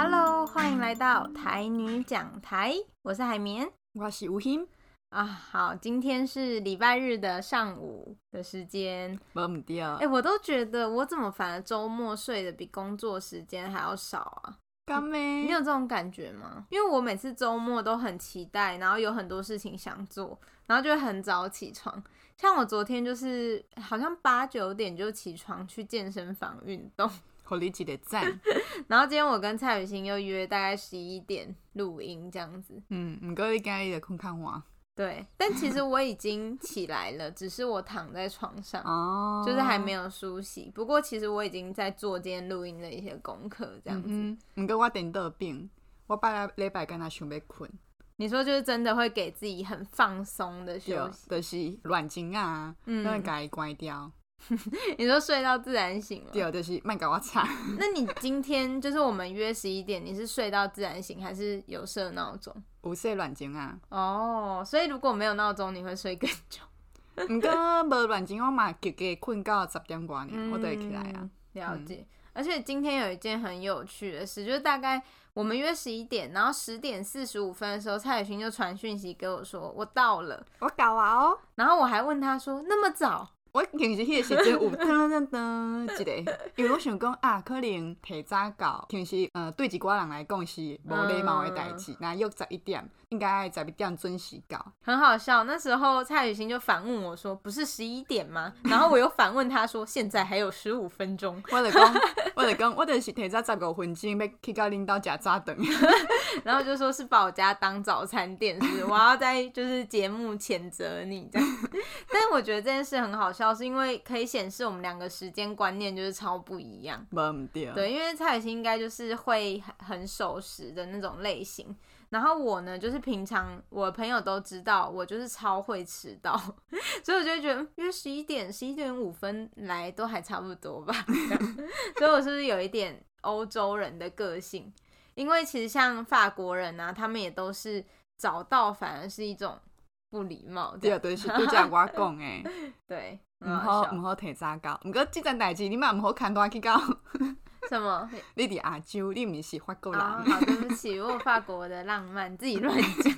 Hello，欢迎来到台女讲台，我是海绵，我是吴昕啊。好，今天是礼拜日的上午的时间，没对。哎、欸，我都觉得我怎么反而周末睡得比工作时间还要少啊？干咩？你有这种感觉吗？因为我每次周末都很期待，然后有很多事情想做，然后就会很早起床。像我昨天就是好像八九点就起床去健身房运动。好你记得赞，然后今天我跟蔡雨欣又约大概十一点录音这样子。嗯，你今日的空看我。对，但其实我已经起来了，只是我躺在床上，哦，就是还没有梳洗。不过其实我已经在做今天录音的一些功课，这样子。嗯，唔该我点到病，我拜礼拜跟他想要困。你说就是真的会给自己很放松的休息，就是软筋啊，嗯，让它关掉。你说睡到自然醒了，对，就是慢给我擦。那你今天就是我们约十一点，你是睡到自然醒，还是有设闹钟？有设软钟啊。哦，oh, 所以如果没有闹钟，你会睡更久。不过无软钟，我嘛给给困到十点多呢，嗯、我都会起来啊。了解。嗯、而且今天有一件很有趣的事，就是大概我们约十一点，然后十点四十五分的时候，蔡雨欣就传讯息给我说我到了，我搞啊哦。然后我还问他说那么早。我平时迄个时阵有噔噔噔一个，因为我想讲啊，可能提早到，平时呃对一寡人来讲是无礼貌的代志，那约十一点。应该十一点准时到，很好笑。那时候蔡雨欣就反问我说：“不是十一点吗？” 然后我又反问他说：“现在还有十五分钟。”我就讲，我就讲，我就是提早十五分钟要去到领导家早顿。然后就说是把我家当早餐店，是？我要在就是节目谴责你这样。但是我觉得这件事很好笑，是因为可以显示我们两个时间观念就是超不一样。对，对，因为蔡雨欣应该就是会很守时的那种类型。然后我呢，就是平常我的朋友都知道我就是超会迟到，所以我就会觉得约十一点、十一点五分来都还差不多吧。所以我是不是有一点欧洲人的个性？因为其实像法国人啊，他们也都是早到反而是一种不礼貌。对啊，对，是 都这样我讲诶。对，唔好唔好提早到，不过即件代志你嘛唔好看大去搞。什么？你伫亚洲，你唔是法国人。好，对不起，我有法国的浪漫，自己乱讲。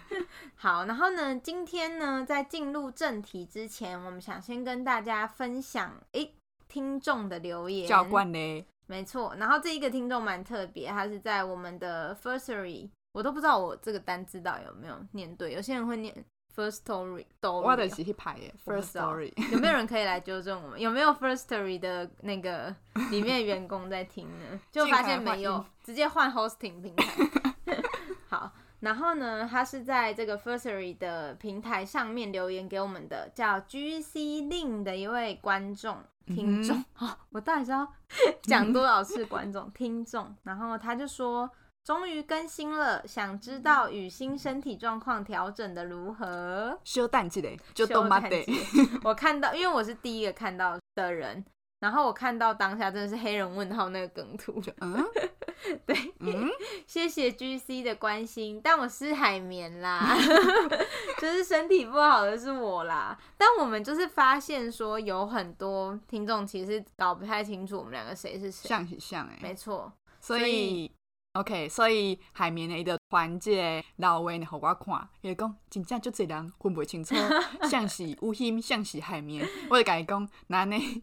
好，然后呢，今天呢，在进入正题之前，我们想先跟大家分享，诶，听众的留言。教官呢？没错，然后这一个听众蛮特别，他是在我们的 Firstary，我都不知道我这个单字道有没有念对，有些人会念。First Story，我的是去拍耶。First Story，有没有人可以来纠正我们？有没有 First Story 的那个里面的员工在听呢？就发现没有，直接换 hosting 平台。好，然后呢，他是在这个 First Story 的平台上面留言给我们的，叫 GC Lin 的一位观众听众。嗯哦，我到底是要讲多少次观众听众？然后他就说。终于更新了，想知道雨欣身体状况调整的如何？休淡季嘞，就动漫的。我看到，因为我是第一个看到的人，然后我看到当下真的是黑人问号那个梗图。嗯，对，嗯，谢谢 GC 的关心，但我是海绵啦，就是身体不好的是我啦。但我们就是发现说，有很多听众其实搞不太清楚我们两个谁是谁，像是像哎，没错，所以。OK，所以海绵的伊个团结老话呢，互我看，伊讲真正足侪人分不清楚，像是有心，像是海绵。我就甲伊讲，那呢，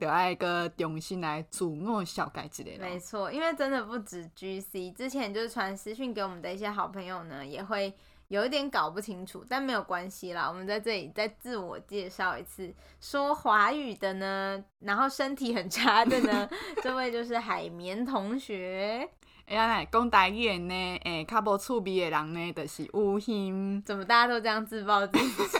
就爱个重新来自我小改之类的。没错，因为真的不止 GC，之前就是传私讯给我们的一些好朋友呢，也会有一点搞不清楚，但没有关系啦。我们在这里再自我介绍一次，说华语的呢，然后身体很差的呢，这位就是海绵同学。哎呀，讲台语呢，诶、欸，较无趣味的人呢，就是有心。怎么大家都这样自暴自弃？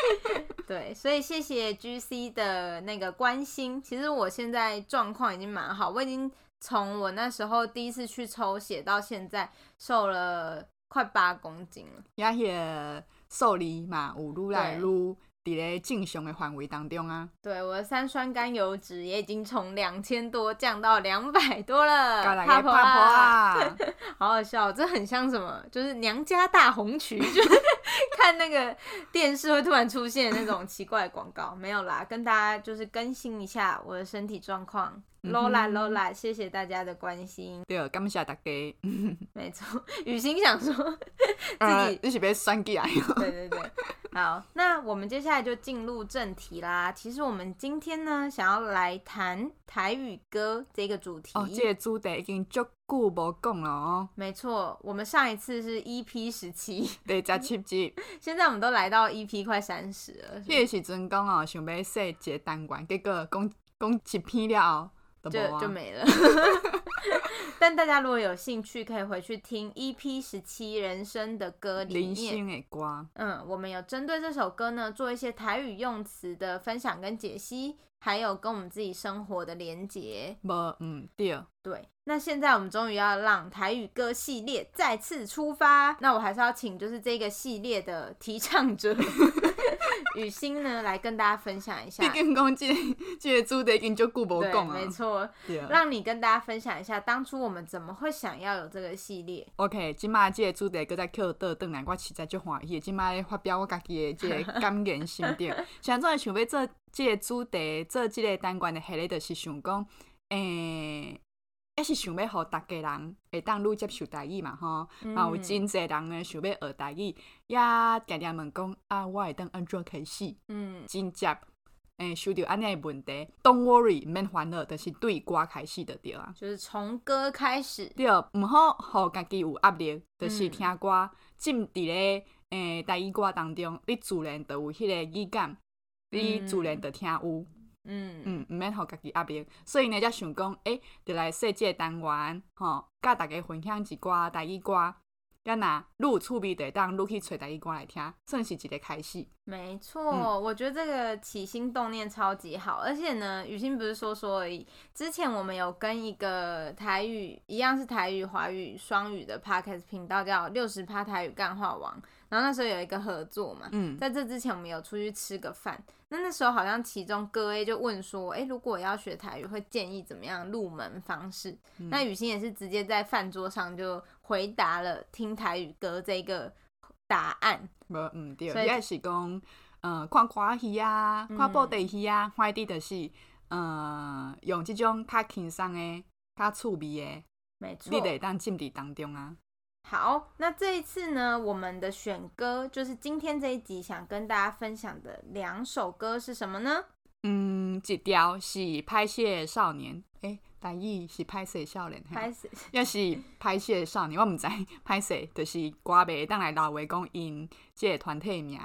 对，所以谢谢 GC 的那个关心。其实我现在状况已经蛮好，我已经从我那时候第一次去抽血到现在，瘦了快八公斤了。也是瘦力嘛，有愈来愈。伫咧正常的范围当中啊，对，我的三酸甘油酯也已经从两千多降到两百多了，怕婆啊，好好笑，这很像什么？就是娘家大红曲，就是 看那个电视会突然出现那种奇怪的广告，没有啦，跟大家就是更新一下我的身体状况。Low 啦 low 啦，谢谢大家的关心。对，感谢大家。没错，雨欣想说 自己、呃、你是别酸起来。对对对，好，那我们接下来就进入正题啦。其实我们今天呢，想要来谈台语歌这个主题。哦，这个主题已经足久无讲了哦。没错，我们上一次是 EP 十七，对，加七集。现在我们都来到 EP 快三十了。迄个时阵讲哦，想要说一个单元，结果讲讲一篇了。就就没了，但大家如果有兴趣，可以回去听 EP 十七《人生的歌》里面。嗯，我们有针对这首歌呢，做一些台语用词的分享跟解析，还有跟我们自己生活的连结。无，嗯，对。对，那现在我们终于要让台语歌系列再次出发。那我还是要请，就是这个系列的提倡者。雨欣呢，来跟大家分享一下。毕竟讲这这个主题已经就久无讲啊。没错，让你跟大家分享一下，当初我们怎么会想要有这个系列。OK，今麦这个主题搁再扣倒转来，我实在就欢喜。今麦发表我家己的这个感言心得。现在想要做这个主题，做这个单元的系列，就是想讲，诶、欸。也是想要互逐家人会当愈接受台语嘛吼，嘛、嗯、有真侪人呢想要学台语，也定定问讲啊，我会当安怎开始？嗯，真接诶，收到安尼诶问题，Don't worry，毋免烦恼，就是对歌开始就对啊，就是从歌开始，对，毋好互家己有压力，就是听歌，浸伫咧诶台语歌当中，你自然就有迄个语感，你自然就听有。嗯嗯嗯，毋免互家己压力，所以呢，才想讲，诶、欸，就来设这个单元，吼，甲大家分享一寡台语歌，要若愈有趣味的，当愈去找台语歌来听，算是一个开始。没错，嗯、我觉得这个起心动念超级好，而且呢，雨欣不是说说而已。之前我们有跟一个台语一样是台语华语双语的 podcast 频道，叫六十趴台语干话王。然后那时候有一个合作嘛，嗯，在这之前我们有出去吃个饭。那那时候好像其中哥 A 就问说，哎，如果要学台语，会建议怎么样入门方式？嗯、那雨欣也是直接在饭桌上就回答了听台语歌这个答案。无，嗯，对，也是讲，嗯，看歌戏啊，看布袋戏啊，快啲的是，嗯，用这种较轻松的、较趣味的，没错，你得当进伫当中啊。好，那这一次呢，我们的选歌就是今天这一集想跟大家分享的两首歌是什么呢？嗯，一条是歹势少年，诶、欸，台语是歹势少年，歹势，也是歹势少年，我唔知拍戏，就是歌迷当来老话讲因这个团体名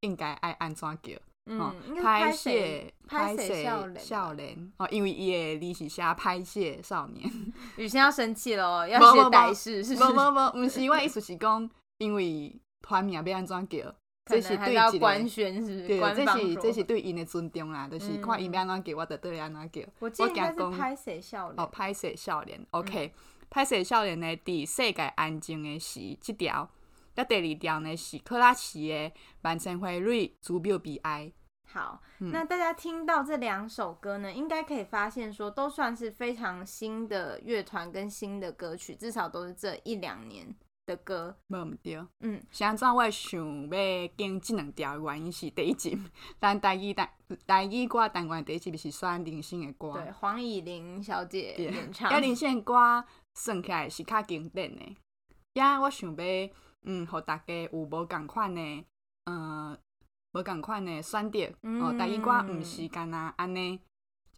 应该爱安怎叫。嗯，歹势歹势少年哦，因为伊的字是写歹势少年。雨欣要生气了，要写歹事是不是？不不不，不是，我意思是讲，因为团名要安怎叫，这是对一个官宣是不是？对，这是这是对因的尊重啦，就是看因要安怎叫，我就对安怎叫。我记得是歹势少年。哦，歹势少年，OK，歹势少年呢，伫世界安静的时，这条。那第二条呢是克拉奇的《万千花蕊珠庙悲哀》。好，那大家听到这两首歌呢，应该可以发现说，都算是非常新的乐团跟新的歌曲，至少都是这一两年的歌。没有对，嗯，现在我想要跟这两条原因是第一集，但第二单第一歌单元第一集是算林心的歌，对，黄乙玲小姐演唱。要林心的歌算起来是较经典的，呀，我想要。嗯，互大家有无共款的，嗯，无共款的选择。哦，台语歌毋是干那安尼，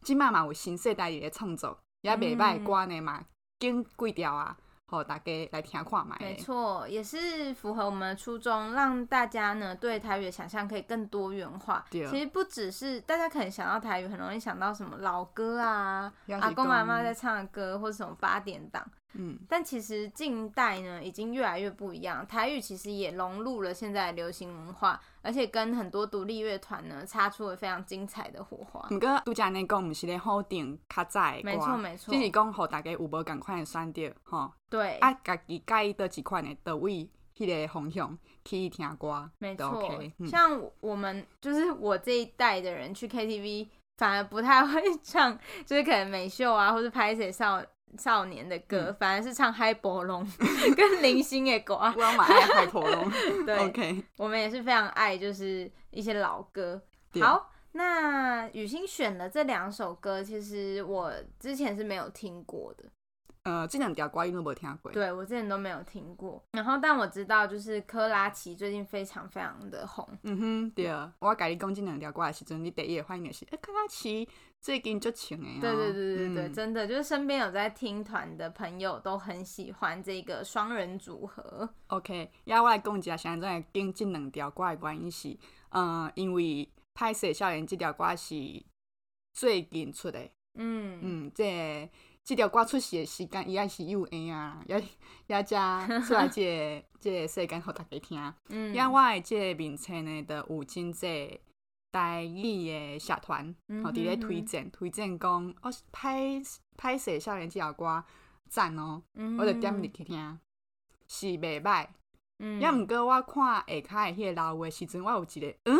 即摆嘛有新世代的创作，也袂歹歌呢嘛，经几条啊，互大家来听看嘛。没错，也是符合我们的初衷，让大家呢对台语的想象可以更多元化。其实不只是大家可能想到台语，很容易想到什么老歌啊，阿公阿妈在唱的歌，或者什么八点档。嗯，但其实近代呢，已经越来越不一样。台语其实也融入了现在的流行文化，而且跟很多独立乐团呢，擦出了非常精彩的火花。不过，拄则呢讲，不是咧好定较早的，没错没错，只是讲，互大家有无共款的选择，吼。对。啊，家己介意倒一款的，倒位迄个方向去听歌，没错。像我们就是我这一代的人去 KTV。反而不太会 唱，就是可能美秀啊，或是拍谁少少年的歌，嗯、反而是唱嗨波龙 跟零星的歌。我要买嗨波龙。对，OK，我们也是非常爱，就是一些老歌。好，那雨欣选的这两首歌，其实我之前是没有听过的。呃，这两条歌你都没听过？对，我之前都没有听过。然后，但我知道，就是珂拉奇最近非常非常的红。嗯哼，对啊。我跟你讲这两条歌的时候，你第一个反应是，哎，珂拉奇最近就红的。对对对对对，嗯、真的就是身边有在听团的朋友都很喜欢这个双人组合。OK，要我来讲一下，现在跟这两条歌的关系是，嗯，因为拍摄少年这条歌是最近出的。嗯嗯，这个。这条歌出世的时间，伊也是有缘啊，也也加出来这个 即个世间，互大家听。嗯，因为我的即个名称呢，都有真济台语的社团，吼伫咧推荐推荐讲，哦，歹歹势少年这条歌赞哦，嗯、我就点入去听，是袂歹。嗯，也毋过我看下骹的迄个老话时阵，我有一个，嗯，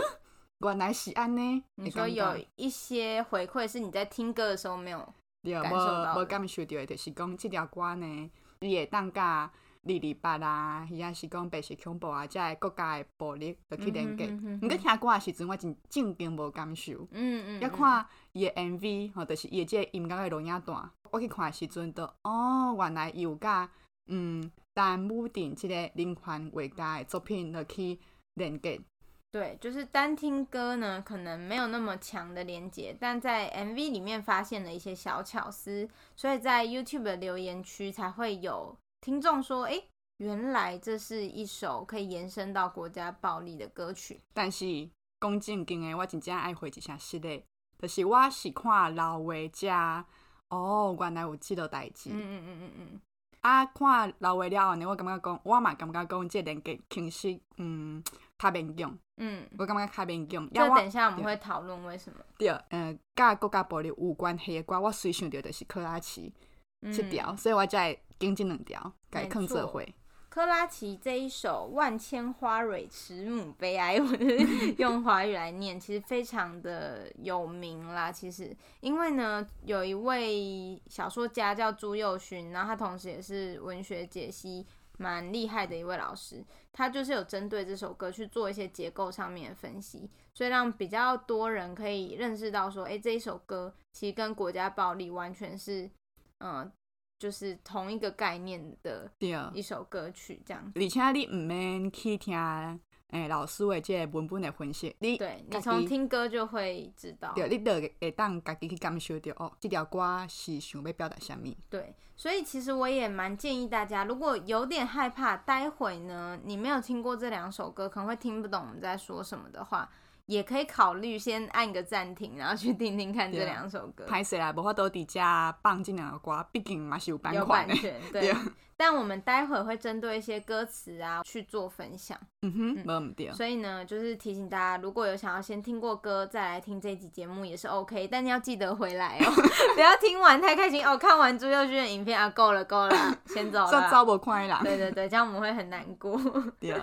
原来是安尼。你说有一些回馈是你在听歌的时候没有？对，无无感受到的，就是讲这条歌呢，伊会当甲二二八啊，伊也是讲白色恐怖啊，这个国家的暴力就去连接。毋过听歌的时阵，我真正经无感受。嗯嗯。要看伊的 MV，吼，就是伊这个音乐的录影带，我去看的时阵，都哦，原来有甲嗯，但武定这个林环画家的作品落去连接。对，就是单听歌呢，可能没有那么强的连接，但在 MV 里面发现了一些小巧思，所以在 YouTube 的留言区才会有听众说：“哎，原来这是一首可以延伸到国家暴力的歌曲。”但是讲正经的，我真正爱回一下实的，就是我是看老话家哦，原来有这个代志。嗯嗯嗯嗯嗯。啊，看老话了后呢，我感觉讲，我嘛感觉讲，这连接其实嗯。较勉强，嗯，我感觉较勉强。这等一下我们会讨论为什么。对，嗯、呃，甲国家暴力有关系的歌，我随想到就是克拉奇这条，嗯、所以我才拣这两条，改坑社会。克拉奇这一首《万千花蕊慈母悲哀》，我 用华语来念，其实非常的有名啦。其实，因为呢，有一位小说家叫朱佑勋，然后他同时也是文学解析。蛮厉害的一位老师，他就是有针对这首歌去做一些结构上面的分析，所以让比较多人可以认识到说，哎、欸，这一首歌其实跟国家暴力完全是，嗯、呃，就是同一个概念的一首歌曲这样。而且你唔免去听。诶、欸，老师的这个文本的分析，你对你从听歌就会知道，对，你得会当家己去感受到哦，这条歌是想要表达什么。对，所以其实我也蛮建议大家，如果有点害怕，待会呢，你没有听过这两首歌，可能会听不懂我们在说什么的话。也可以考虑先按个暂停，然后去听听看这两首歌。歹势啦，无法度伫遮放这两个瓜，毕竟嘛是有版权。有版权，对。对，但我们待会会针对一些歌词啊去做分享。嗯哼，没问题。所以呢，就是提醒大家，如果有想要先听过歌再来听这集节目也是 OK，但你要记得回来哦，不要听完太开心哦，看完朱佑勋的影片啊，够了够了，先走了。这招不快啦。对对对，这样我们会很难过。对。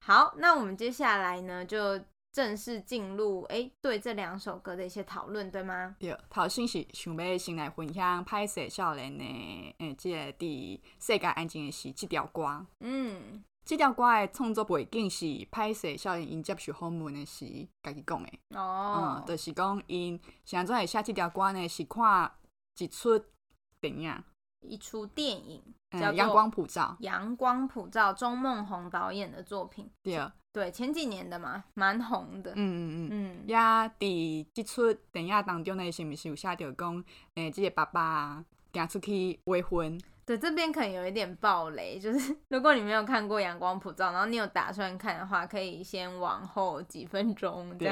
好，那我们接下来呢就。正式进入哎、欸，对这两首歌的一些讨论，对吗？对，头先是想要先来分享拍摄少年的，诶，这个伫世界安静的是这条歌。嗯，这条歌的创作背景是拍摄少年因接受访问的时家己讲的。哦，嗯，就是讲因现在会写这条歌呢，是看一出电影，一出电影叫做《阳光普照》，阳光普照，钟梦宏导演的作品。对。对，前几年的嘛，蛮红的。嗯嗯嗯嗯。也伫即出电影当中呢，是不是有写到讲，诶、欸，这个爸爸行出去未婚？对，这边可能有一点暴雷，就是如果你没有看过《阳光普照》，然后你有打算看的话，可以先往后几分钟。对。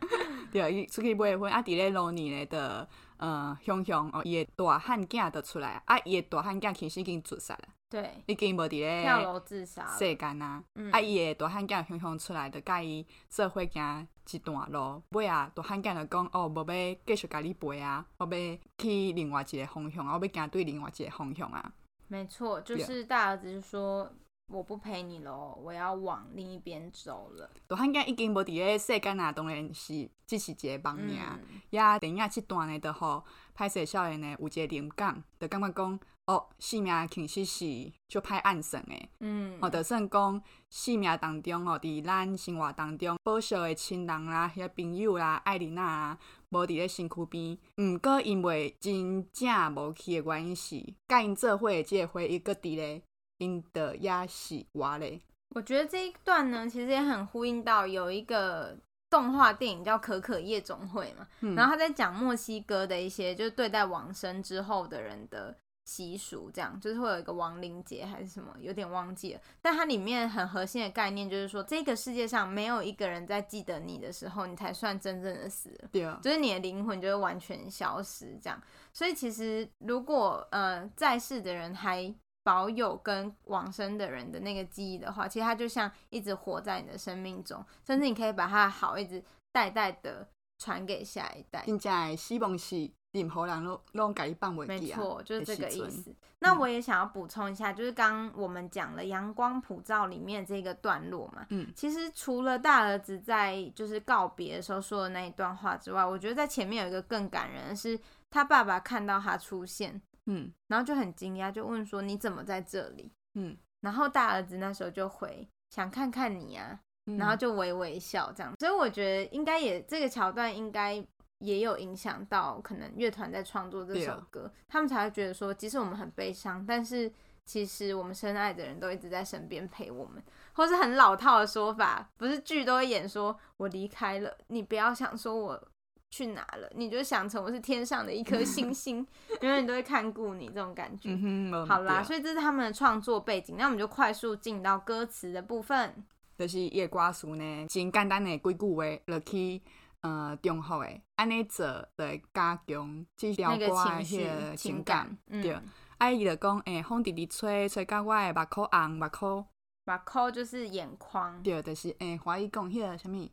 对，出去未婚啊，伫咧路年咧的，呃，熊熊哦，伊个大汉囝就出来，啊，伊个大汉囝其实已经自杀了。对，已经无伫咧跳楼自杀世间啊，嗯、啊，伊个大汉囝雄雄出来，就甲伊做伙行一段路，尾啊，大汉囝就讲，哦，无要继续甲你陪啊，我要去另外一个方向啊，我要行对另外一个方向啊。没错，就是大儿子就说，我不陪你喽，我要往另一边走了。大汉囝已经无伫咧世间啊，当然是只是一个梦尔。也电影这段呢，就吼拍摄少年呢有一个灵感，就感觉讲哦，性命其实是就歹暗算的。嗯，哦，就算讲性命当中哦，伫咱生活当中，报销的亲人啦、遐朋友啦、爱人啊，无伫咧身躯边。毋过因为真正无去的原因是，甲因做伙的这个回忆搁伫咧。因的压喜娃嘞，我觉得这一段呢，其实也很呼应到有一个动画电影叫《可可夜总会》嘛，嗯、然后他在讲墨西哥的一些就是对待往生之后的人的习俗，这样就是会有一个亡灵节还是什么，有点忘记了。但它里面很核心的概念就是说，这个世界上没有一个人在记得你的时候，你才算真正的死了，对啊，就是你的灵魂就会完全消失这样。所以其实如果呃在世的人还保有跟往生的人的那个记忆的话，其实他就像一直活在你的生命中，甚至你可以把他好一直代代的传给下一代。现在希望是任何人拢拢给你放袂记啊。没错，就是这个意思。那我也想要补充一下，就是刚我们讲了《阳光普照》里面这个段落嘛，嗯，其实除了大儿子在就是告别的时候说的那一段话之外，我觉得在前面有一个更感人的是他爸爸看到他出现。嗯，然后就很惊讶，就问说：“你怎么在这里？”嗯，然后大儿子那时候就回：“想看看你啊。”然后就微微笑这样。所以我觉得应该也这个桥段应该也有影响到可能乐团在创作这首歌，他们才会觉得说，即使我们很悲伤，但是其实我们深爱的人都一直在身边陪我们。或是很老套的说法，不是剧都会演说：“我离开了，你不要想说我。”去哪了？你就想成我是天上的一颗星星，永远都会看顾你这种感觉。好啦，所以这是他们的创作背景。那我们就快速进到歌词的部分。就是夜瓜书呢，真简单的几句话，落去呃中学诶，安尼做来加强即条歌的迄个情感。对，啊伊就讲，诶，风直直吹，吹到我诶目眶红，目眶，目眶就是眼眶。对，就是诶，华语讲迄个什么？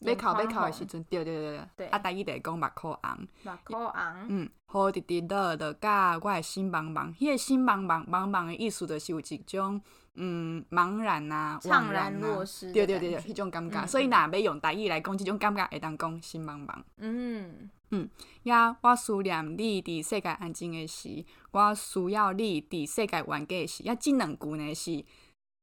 要哭要哭的时阵，对对对对，啊，台语就讲目眶红，目眶红，嗯，好直直落，就甲我的心茫茫，迄个心茫茫茫茫的意思，就是有一种嗯茫然啊，怅然若失，对对对对，迄种感觉。所以若要用台语来讲，即种感觉会当讲心茫茫。嗯。嗯，呀，我思念你伫世界安静的时，我需要你伫世界冤家的时，呀，即两句呢是。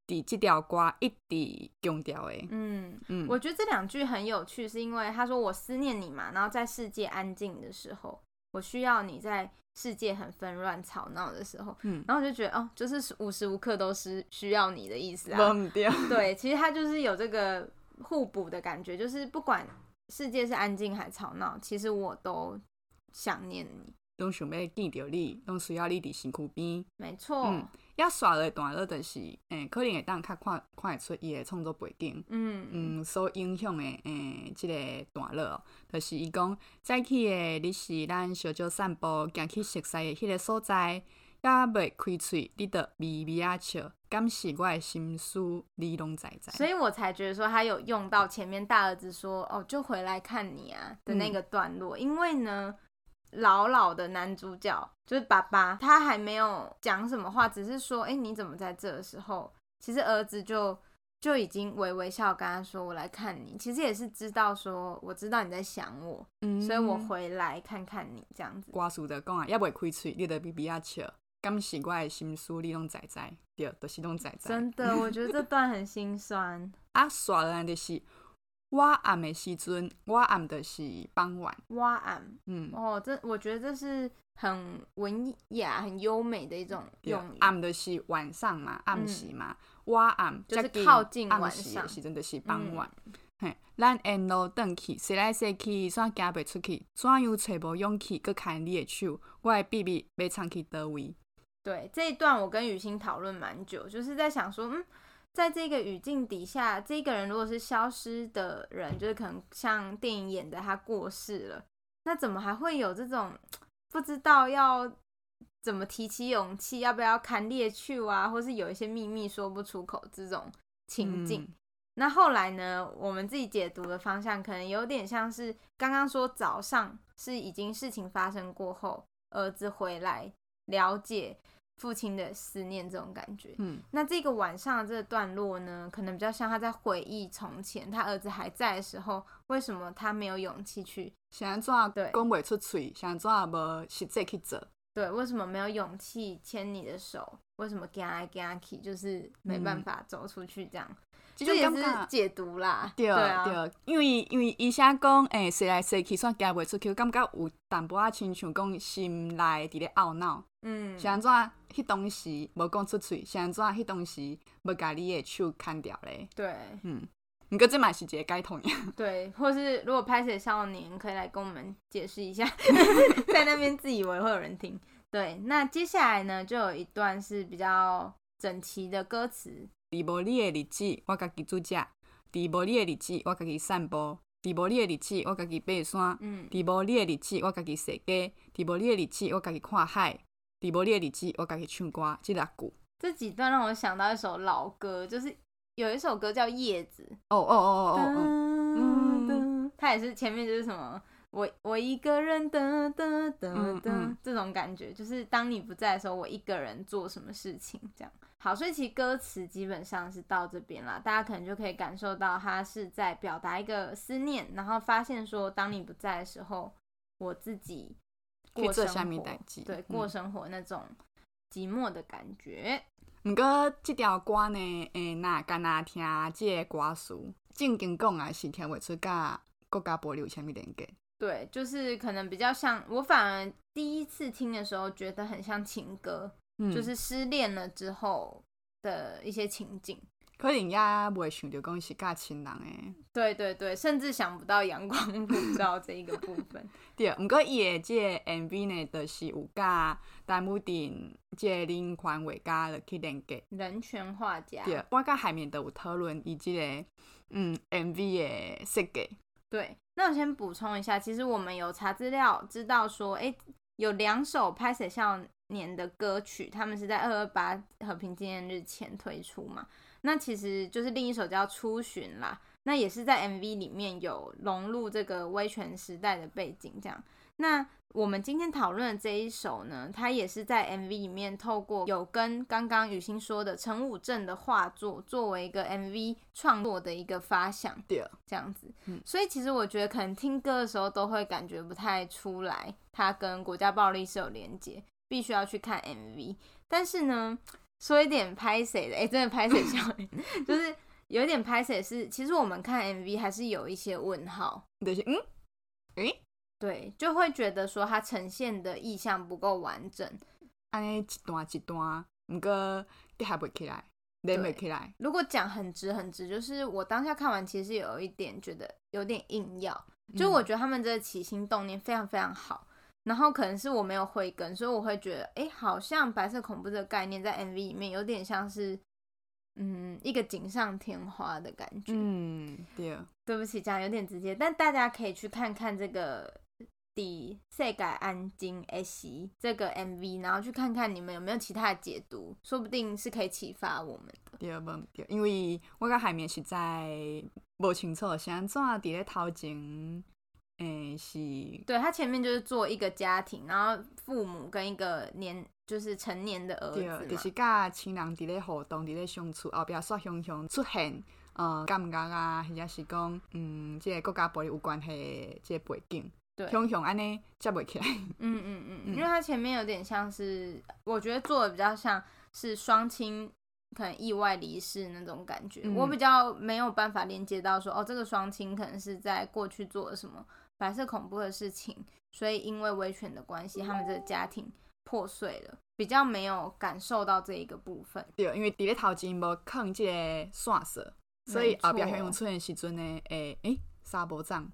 第这条瓜一直强调的，嗯嗯，我觉得这两句很有趣，是因为他说我思念你嘛，然后在世界安静的时候，我需要你在世界很纷乱吵闹的时候，嗯，然后我就觉得哦，就是无时无刻都是需要你的意思啊，对，其实他就是有这个互补的感觉，就是不管世界是安静还吵闹，其实我都想念你。拢想要见到你，拢需要你伫身躯边。没错。嗯，要刷的段落就是，诶、欸，可能会当较看看会出伊的创作背景。嗯嗯，所影响的，诶、欸，即、这个段落，就是伊讲早起的，你是咱小酒散步，行去熟悉的迄个所在，也未开喙，你着微微啊笑，敢是我的心思，你拢知知。所以我才觉得说，他有用到前面大儿子说，哦，就回来看你啊的那个段落，嗯、因为呢。老老的男主角就是爸爸，他还没有讲什么话，只是说：“哎、欸，你怎么在这的时候？”其实儿子就就已经微微笑，跟他说：“我来看你。”其实也是知道说，我知道你在想我，嗯、所以我回来看看你这样子。歌词的讲啊，也未开嘴，你得比比较笑，敢是我的心思，你拢知知，对，都是拢知知。真的，我觉得这段很心酸。啊，耍人就是。我暗的时阵，我暗的是傍晚。我暗，嗯，哦，这我觉得这是很文雅、很优美的一种用语。暗的是晚上嘛，暗时嘛，我暗、嗯、就是靠近晚上，是真的是傍晚。嘿、嗯，咱沿路转去，说来说去，煞行袂出去，怎样找无勇气，搁牵你的手，我的秘密要藏去叨位？对，这一段我跟雨欣讨论蛮久，就是在想说，嗯。在这个语境底下，这个人如果是消失的人，就是可能像电影演的他过世了，那怎么还会有这种不知道要怎么提起勇气，要不要砍猎去啊，或是有一些秘密说不出口这种情境？嗯、那后来呢，我们自己解读的方向可能有点像是刚刚说早上是已经事情发生过后，儿子回来了解。父亲的思念这种感觉。嗯，那这个晚上的这个段落呢，可能比较像他在回忆从前，他儿子还在的时候，为什么他没有勇气去？想怎对讲不出嘴，想怎无实际去做？对，为什么没有勇气牵你的手？为什么惊来惊去，就是没办法走出去这样？嗯这也是解读啦，对对啊，对，因为因为医生讲，诶、欸，说来谁去，算行袂出去，感觉有淡薄仔亲像讲心内伫咧懊恼，嗯，是安怎？迄当时无讲出嘴，是安怎？迄当时无甲你的手牵掉咧，对，嗯，毋过这嘛是一个解脱呀，对，或是如果拍摄少年可以来跟我们解释一下，在那边自以为会有人听，对，那接下来呢，就有一段是比较整齐的歌词。伫无你的日子，我家己煮食；伫无你的日子，我家己散步；伫无你的日子，我家己爬山；伫无你的日子，我家己踅街；伫无你的日子，我家己看海；伫无你的日子，我家己唱歌。这六句，这几段让我想到一首老歌，就是有一首歌叫《叶子》。哦哦哦哦哦，嗯，它也是前面就是什么。我我一个人的的的的这种感觉，就是当你不在的时候，我一个人做什么事情这样。好，所以其实歌词基本上是到这边啦，大家可能就可以感受到他是在表达一个思念，然后发现说，当你不在的时候，我自己过生活，对，过生活那种寂寞的感觉。不过这条歌呢，诶，那干那听这个歌词，正经讲啊，是听不出甲国家保留什么连接。对，就是可能比较像我，反而第一次听的时候觉得很像情歌，嗯、就是失恋了之后的一些情景。可能也不会想到讲是嫁亲人诶。对对对，甚至想不到阳光普照这一个部分。对，不过伊的这个 MV 呢，就是有甲陈武廷这个林宽伟家的去连接。人权画家。对，我甲海绵都有讨论伊即个嗯 MV 的设计。对，那我先补充一下，其实我们有查资料，知道说，哎，有两首拍摄少年的歌曲，他们是在二二八和平纪念日前推出嘛。那其实就是另一首叫《出巡》啦，那也是在 MV 里面有融入这个威权时代的背景，这样。那我们今天讨论的这一首呢，它也是在 MV 里面透过有跟刚刚雨欣说的陈武正的画作作为一个 MV 创作的一个发想，对，这样子。所以其实我觉得可能听歌的时候都会感觉不太出来，它跟国家暴力是有连接，必须要去看 MV。但是呢，说一点拍谁的，哎、欸，真的拍谁 笑，就是有一点拍谁是，其实我们看 MV 还是有一些问号，对，嗯，诶。对，就会觉得说它呈现的意象不够完整，安尼一段一段，唔过你还不起来，连不起来。如果讲很直很直，就是我当下看完，其实有一点觉得有点硬要。就我觉得他们这个起心动念非常非常好，嗯、然后可能是我没有慧根，所以我会觉得，哎，好像白色恐怖这个概念在 MV 里面有点像是，嗯，一个锦上添花的感觉。嗯，对。对不起，讲有点直接，但大家可以去看看这个。的世改安静 S 这个 MV，然后去看看你们有没有其他的解读，说不定是可以启发我们的。对，因为我个海绵实在不清楚，像怎伫咧头前，诶、欸、是，对他前面就是做一个家庭，然后父母跟一个年就是成年的儿子，就是甲亲人伫咧互动，伫咧相处，后壁煞熊熊出现，呃，感觉啊，或者是讲，嗯，这个国家暴力有关系的这个背景。对，熊熊安尼接不起来。嗯嗯嗯，因为他前面有点像是，我觉得做的比较像是双亲可能意外离世那种感觉，嗯、我比较没有办法连接到说，哦，这个双亲可能是在过去做了什么白色恐怖的事情，所以因为威权的关系，他们这个家庭破碎了，比较没有感受到这一个部分。对，因为伫咧头前无放这个线索，所以后壁熊熊出现时阵呢，诶诶、欸，沙波藏。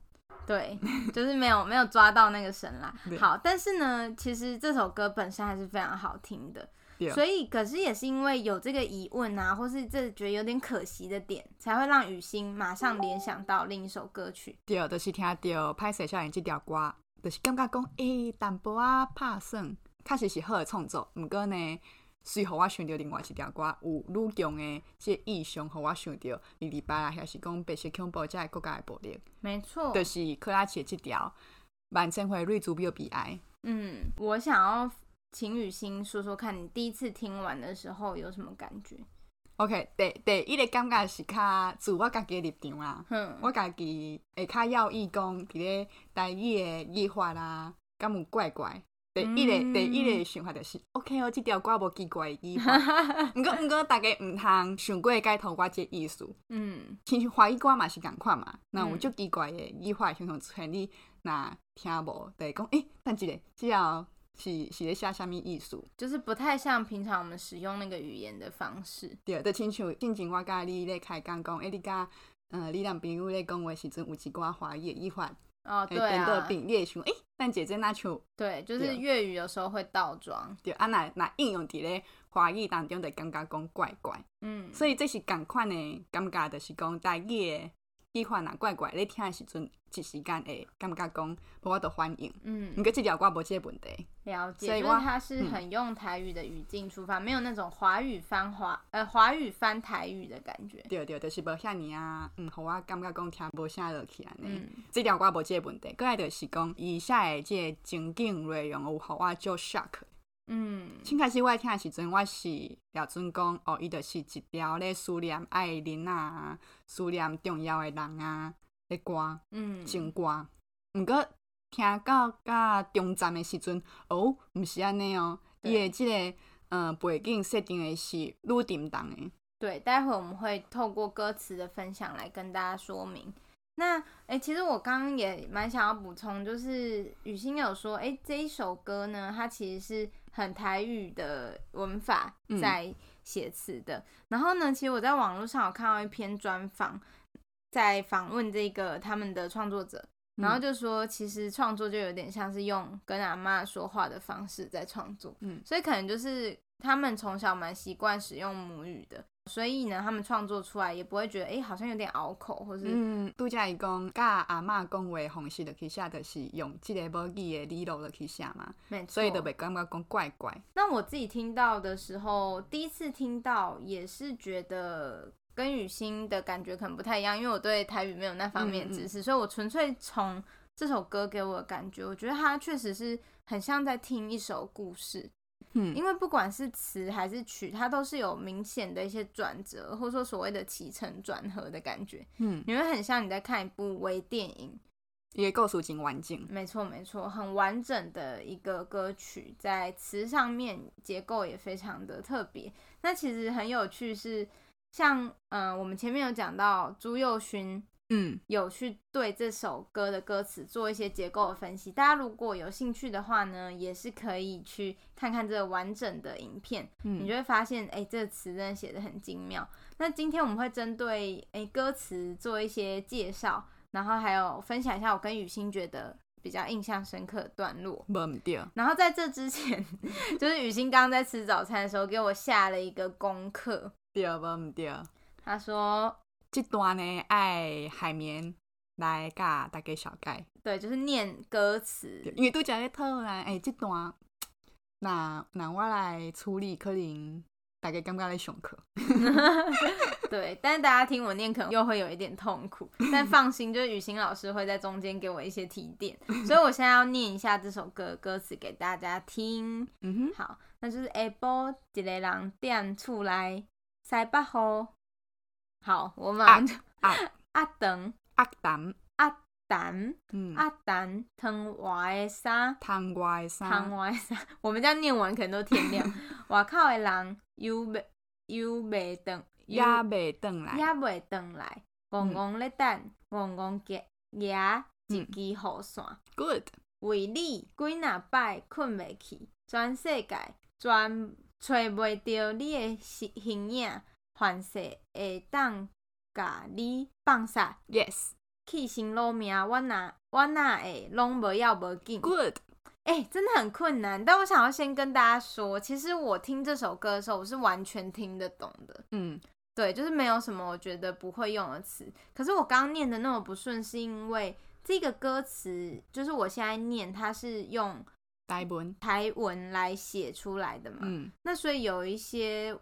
对，就是没有没有抓到那个神啦。好，但是呢，其实这首歌本身还是非常好听的。所以，可是也是因为有这个疑问啊，或是这觉得有点可惜的点，才会让雨欣马上联想到另一首歌曲。对，就是听到拍摄少年这条歌，就是感觉讲，诶、欸，淡薄啊拍算，确实是好的创作。不过呢。随后我想到另外一条歌，有愈强的这个意象，和我想到二二八啊，还是讲白色恐怖这个国家的暴力。没错，就是克拉奇这条万千回瑞珠比较悲哀。嗯，我想要请雨欣说说看，你第一次听完的时候有什么感觉？OK，第第一个感觉是较自我家己的立场啦。嗯，我家己会较要意讲，伫咧台语的语法啦，敢有怪怪。第一个、嗯、第一个想法就是，OK 哦，这条歌无奇怪的语法。毋过毋过，大家毋通想过解读我这意思。嗯，其实华语歌嘛是共款嘛，那有足奇怪的语法，常常出现你若听无，就会讲诶，但一个只要。是是咧写啥物意思？就是不太像平常我们使用那个语言的方式。对，就亲像进前我甲你咧开讲讲，诶，你甲呃你男朋友咧讲话时阵有一寡华语语法哦，对啊，等的你会想，诶，但姐姐那像对，就是粤语有时候会倒装。对啊，那那应用伫咧华语当中，就感觉讲怪怪。嗯，所以这是共款的感觉，就是讲大语的。语法若怪怪，你听的时阵一时间会感觉讲无法度反应。嗯，毋过即条歌无即个问题。了解，所以它是很用台语的语境出发，嗯、没有那种华语翻华呃华语翻台语的感觉。对对，就是无遐尔啊，嗯，互我感觉讲听无啥落去安尼。嗯，即条歌无即个问题，过来就是讲以下的即个情景内容有互我足 shock。嗯，先开始我听的时阵，我是标准讲，哦，伊就是一条咧思念爱人啊，思念重要的人啊的歌，嗯，情歌。毋过听到甲中站的时阵，哦，毋是安尼哦，伊的即个嗯背景设定的是愈沉重的。对，待会我们会透过歌词的分享来跟大家说明。那，哎、欸，其实我刚刚也蛮想要补充，就是雨欣有说，哎、欸，这一首歌呢，它其实是。很台语的文法在写词的，嗯、然后呢，其实我在网络上有看到一篇专访，在访问这个他们的创作者，然后就说，其实创作就有点像是用跟阿妈说话的方式在创作，嗯，所以可能就是他们从小蛮习惯使用母语的。所以呢，他们创作出来也不会觉得，哎、欸，好像有点拗口，或是嗯，拄则伊讲，甲阿嬷讲话方式就去写，就是用这个母语的理路就去写嘛，没错，所以就袂感觉讲怪怪。那我自己听到的时候，第一次听到也是觉得跟雨欣的感觉可能不太一样，因为我对台语没有那方面的知识，嗯嗯，所以我纯粹从这首歌给我的感觉，我觉得它确实是很像在听一首故事。嗯，因为不管是词还是曲，它都是有明显的一些转折，或者说所谓的起承转合的感觉。嗯，你会很像你在看一部微电影，一个故事挺完整。没错，没错，很完整的一个歌曲，在词上面结构也非常的特别。那其实很有趣是，像嗯、呃，我们前面有讲到朱佑勋。嗯，有去对这首歌的歌词做一些结构的分析。大家如果有兴趣的话呢，也是可以去看看这个完整的影片，嗯、你就会发现，哎、欸，这个词真的写的很精妙。那今天我们会针对哎、欸、歌词做一些介绍，然后还有分享一下我跟雨欣觉得比较印象深刻的段落。然后在这之前，就是雨欣刚刚在吃早餐的时候给我下了一个功课。对，不对。他说。这段呢，爱海绵来甲大家小解。对，就是念歌词，因为都讲咧讨论，哎、欸，这段那那我来处理，可能大家感觉咧上课。对，但是大家听我念，可能又会有一点痛苦。但放心，就是雨欣老师会在中间给我一些提点，所以我现在要念一下这首歌歌词给大家听。嗯哼，好，那就是下晡一个人踮厝内西北风。好，我们 阿阿等阿等阿等，嗯，阿等汤外的衫，汤外的衫，汤外的衫。我们这样念完可能都天亮。外口的人又未又未等，也未等来，也未等来。怣怣咧等，怣怣夹夹一支雨伞。Good，为你几若摆困未去，全世界全找袂到你的形影。凡事会当甲你放下，Yes，去心路命，我哪我哪会拢无要无紧。Good，哎、欸，真的很困难。但我想要先跟大家说，其实我听这首歌的时候，我是完全听得懂的。嗯，对，就是没有什么我觉得不会用的词。可是我刚刚念的那么不顺，是因为这个歌词，就是我现在念，它是用台文台文来写出来的嘛。嗯，那所以有一些。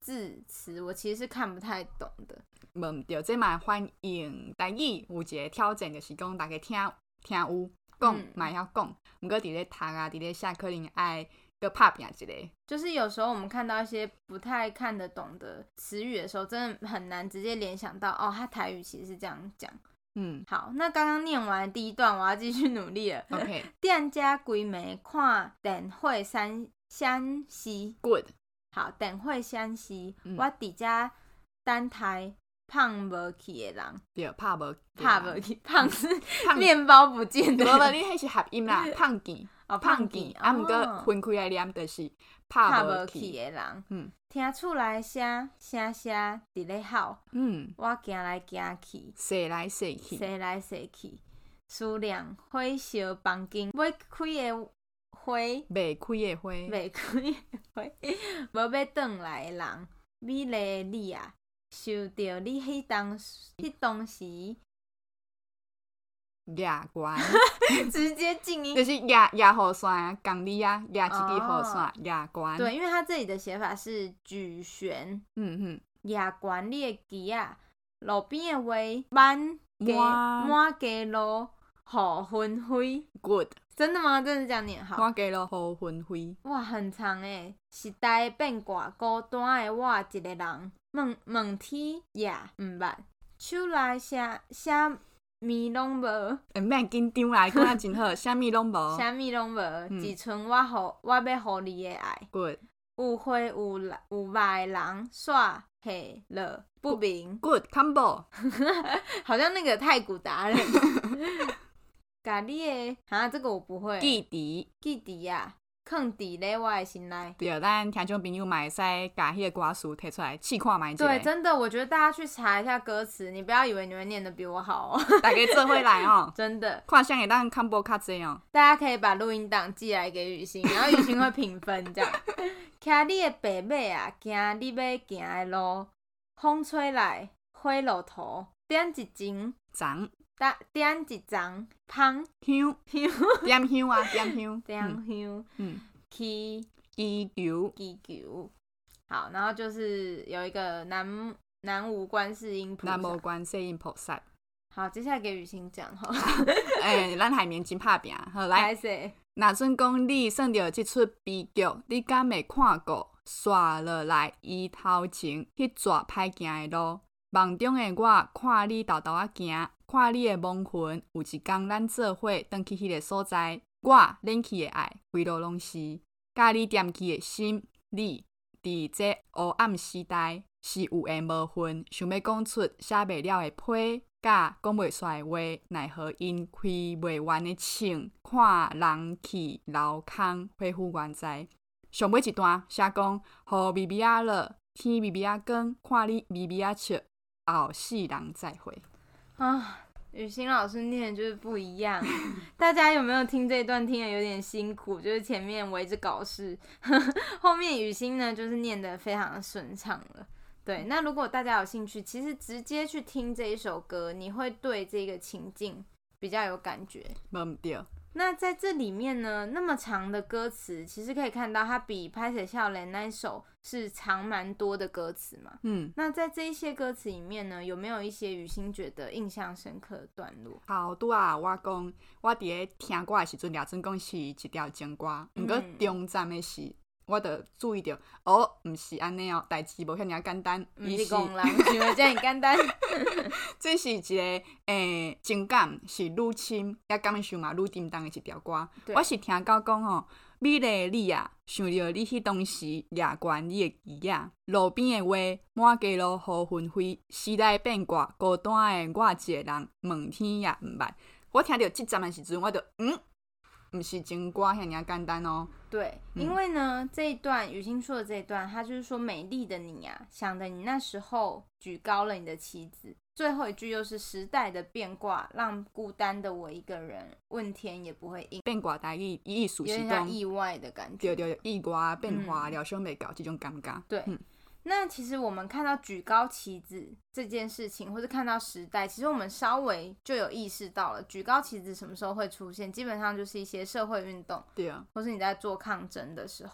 字词我其实是看不太懂的，唔对，这嘛欢迎台语有一个挑战，就是讲大家听听有讲嘛要讲，毋过伫咧读啊，伫咧写可能爱个拍拼一个。就是有时候我们看到一些不太看得懂的词语的时候，真的很难直接联想到哦，他台语其实是这样讲。嗯，好，那刚刚念完第一段，我要继续努力了。OK，店家规暝看电火相相吸，Good。好，电火相吸，嗯、我伫遮等待胖无去的人，对，胖无胖无去，胖是面包不见的。无无，你迄是合音啦，胖见。哦，胖记，啊，毋过分开来念，就是拍无去的人。嗯。听厝内声声声伫咧吼，嗯，我行来行去，踅来踅去，踅来踅去，思量火烧房间，未开的花，未开的花，未开的花，无要转来的人，美丽的你啊，想到你迄当迄当时。牙关。直接静 音，就是牙牙好酸，讲你啊，牙一支好酸，牙关。对，因为它这里的写法是举悬，嗯哼，牙关你的机啊，路边的话满街满街路好纷飞，good，真的吗？真的是这样念好？我给了好昏灰，哇，很长诶，时代变卦，孤单的我一个人，问问天也毋捌，手内写写。咪拢无，诶，免紧张啦，讲啊真好，啥物拢无，啥物拢无，只剩我互我要互你的爱。Good，有花有有肉的人煞嘿了不明。Good，combo，好像那个太古达人。家你的，哈，这个我不会。记忆，记忆呀。放伫咧我的心内。对，咱听众朋友嘛会使甲迄个歌词摕出来试看买一下。对，真的，我觉得大家去查一下歌词，你不要以为你们念的比我好哦。大家做回来哦，真的。看像会当 combo 卡这样。大家可以把录音档寄来给雨欣，然后雨欣会评分这样。骑你的白马啊，行你要行的路，风吹来花落土，点一针脏，点点一张香香香，点香啊，点香，点香，嗯。祈祈求祈求，好，然后就是有一个南南无观世音菩萨，南无观世音菩萨。好，接下来给雨欣讲哈。哎，咱海绵真拍拼，好来。那阵讲你算到这出悲剧，你敢会看过刷落来伊头前迄逝歹行的路？梦中的我看你豆豆仔行，看你的亡魂，有一天咱做伙转去迄个所在。我冷去的爱，规路拢是甲你惦记的心。你伫这黑暗时代是有缘无分，想要讲出写袂了的批，甲讲袂出的话，奈何因开袂完的情，看人去楼空，恢复原在。上尾一段写讲，雨微微啊落，天微微啊光，看你微微啊笑，后世人再会。啊。雨欣老师念的就是不一样，大家有没有听这一段听的有点辛苦？就是前面我一直搞事，后面雨欣呢就是念的非常的顺畅了。对，那如果大家有兴趣，其实直接去听这一首歌，你会对这个情境比较有感觉。那在这里面呢，那么长的歌词，其实可以看到它比《拍摄笑脸》那一首是长蛮多的歌词嘛。嗯，那在这一些歌词里面呢，有没有一些雨欣觉得印象深刻的段落？好多啊！我讲，我伫咧听歌的时阵，俩真讲是一条情歌，不过中站的是。我得注意到，哦，毋是安尼哦，代志无遐尔简单，毋是讲人想的这么简单。这是一个诶、欸、情感是愈深，也感受嘛愈沉重的一条歌。我是听到讲吼，美丽的你啊，想着你迄当时掠关你的记忆，路边的话满街路雨纷飞，时代变卦，孤单的我一个人，问天也毋捌。我听到即站的时阵，我就嗯。不是情歌，遐尔简单哦。对，因为呢，嗯、这一段雨欣说的这一段，他就是说美丽的你啊，想的你那时候举高了你的旗子。最后一句又是时代的变卦，让孤单的我一个人问天也不会应。变卦大意意思是讲意外的感觉，对对对，意外变化，料想未搞这种尴尬。对。嗯那其实我们看到举高旗子这件事情，或者看到时代，其实我们稍微就有意识到了，举高旗子什么时候会出现？基本上就是一些社会运动，对啊，或是你在做抗争的时候，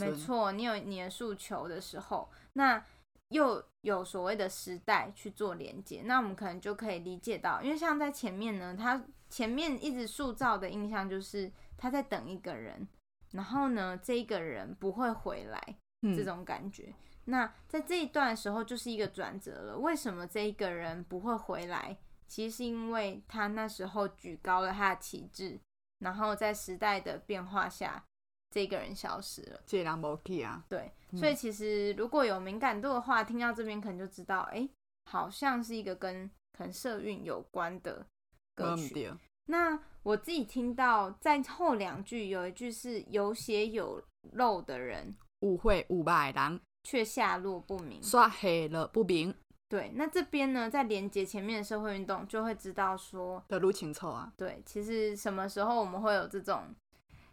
没错，你有你的诉求的时候，那又有所谓的时代去做连接，那我们可能就可以理解到，因为像在前面呢，他前面一直塑造的印象就是他在等一个人。然后呢，这个人不会回来，这种感觉。嗯、那在这一段的时候，就是一个转折了。为什么这一个人不会回来？其实是因为他那时候举高了他的旗帜，然后在时代的变化下，这个人消失了。这人没去啊？对，所以其实如果有敏感度的话，听到这边可能就知道，哎，好像是一个跟可能社运有关的歌曲。那我自己听到在后两句有一句是有血有肉的人，有血有肉的人，却下落不明，刷黑了不明。对，那这边呢，在连接前面的社会运动，就会知道说的路清楚啊。对，其实什么时候我们会有这种，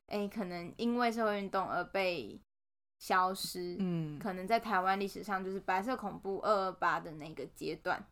哎，可能因为社会运动而被。消失，嗯，可能在台湾历史上就是白色恐怖二二八的那个阶段，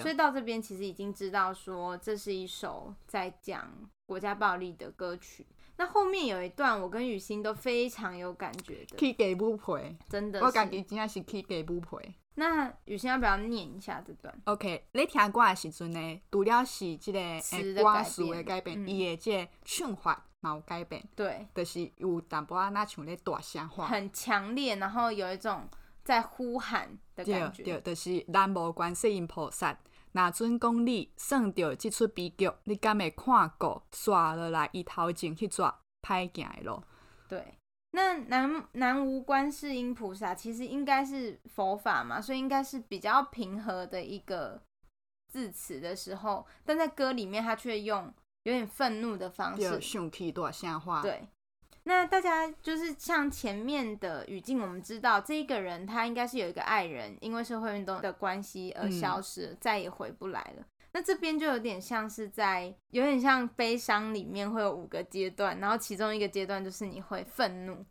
所以到这边其实已经知道说这是一首在讲国家暴力的歌曲。那后面有一段我跟雨欣都非常有感觉的，去给不赔，真的，我感觉真的是去给不赔。那雨欣要不要念一下这段？OK，你听歌的时阵呢，除了是这个歌词的改变，伊的这个唱法。冇改变，对，就是有淡薄仔那像咧大声话，很强烈，然后有一种在呼喊的感觉。对，就是南无观世音菩萨，那尊公你算着这出悲剧，你敢会看过刷落来伊头前去抓歹行的路？对，那南南无观世音菩萨其实应该是佛法嘛，所以应该是比较平和的一个字词的时候，但在歌里面他却用。有点愤怒的方式，凶气多像话。对，那大家就是像前面的语境，我们知道这一个人他应该是有一个爱人，因为社会运动的关系而消失，嗯、再也回不来了。那这边就有点像是在，有点像悲伤里面会有五个阶段，然后其中一个阶段就是你会愤怒、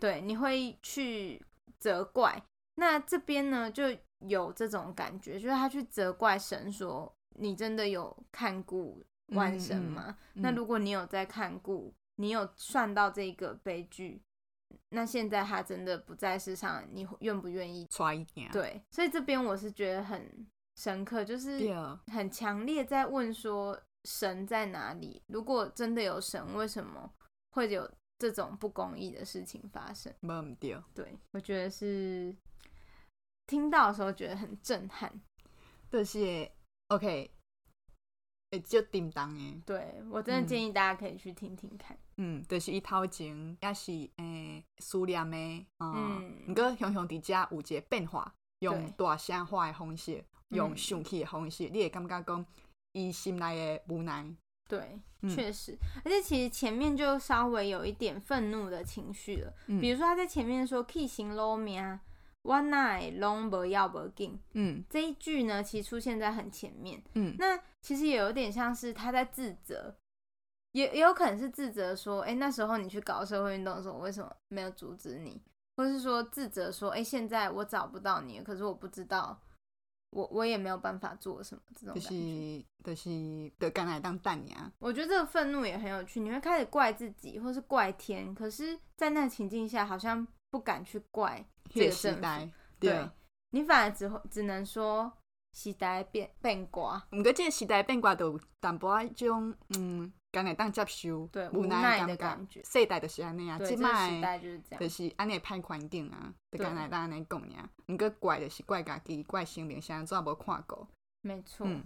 对，你会去责怪。那这边呢就有这种感觉，就是他去责怪神说：“你真的有看顾？”万神吗，嗯嗯、那如果你有在看顾，你有算到这个悲剧，那现在他真的不在世上，你愿不愿意？对，所以这边我是觉得很深刻，就是很强烈在问说神在哪里？如果真的有神，为什么会有这种不公义的事情发生？对，我觉得是听到的时候觉得很震撼。这些 OK。会就叮当哎，对，我真的建议大家可以去听听看。嗯，就是伊头前也是诶思念的，嗯，毋过熊熊伫遮有一个变化，用大声话的方式，用生气的方式，嗯、你会感觉讲伊心内的无奈。对，确、嗯、实，而且其实前面就稍微有一点愤怒的情绪了，嗯、比如说他在前面说“去行路命”。我哪会拢无要无紧，嗯，这一句呢，其实出现在很前面，嗯，那其实也有点像是他在自责，也也有可能是自责说，哎、欸，那时候你去搞社会运动的时候，我为什么没有阻止你？或是说自责说，哎、欸，现在我找不到你，可是我不知道，我我也没有办法做什么，这种就是就是的，刚来当弹呀。我觉得这个愤怒也很有趣，你会开始怪自己，或是怪天，可是，在那个情境下，好像不敢去怪。这个时代，对，对你反而只会只能说时代变变卦。毋过这个时代变卦都有淡薄仔种嗯，敢会当接受，对，无奈的感觉。世代就是安尼啊，即卖时代就是这样，就是安尼歹环境啊，就敢会当安尼讲尔。毋过怪就是怪家己，怪生命，啥怎无看过？没错。嗯、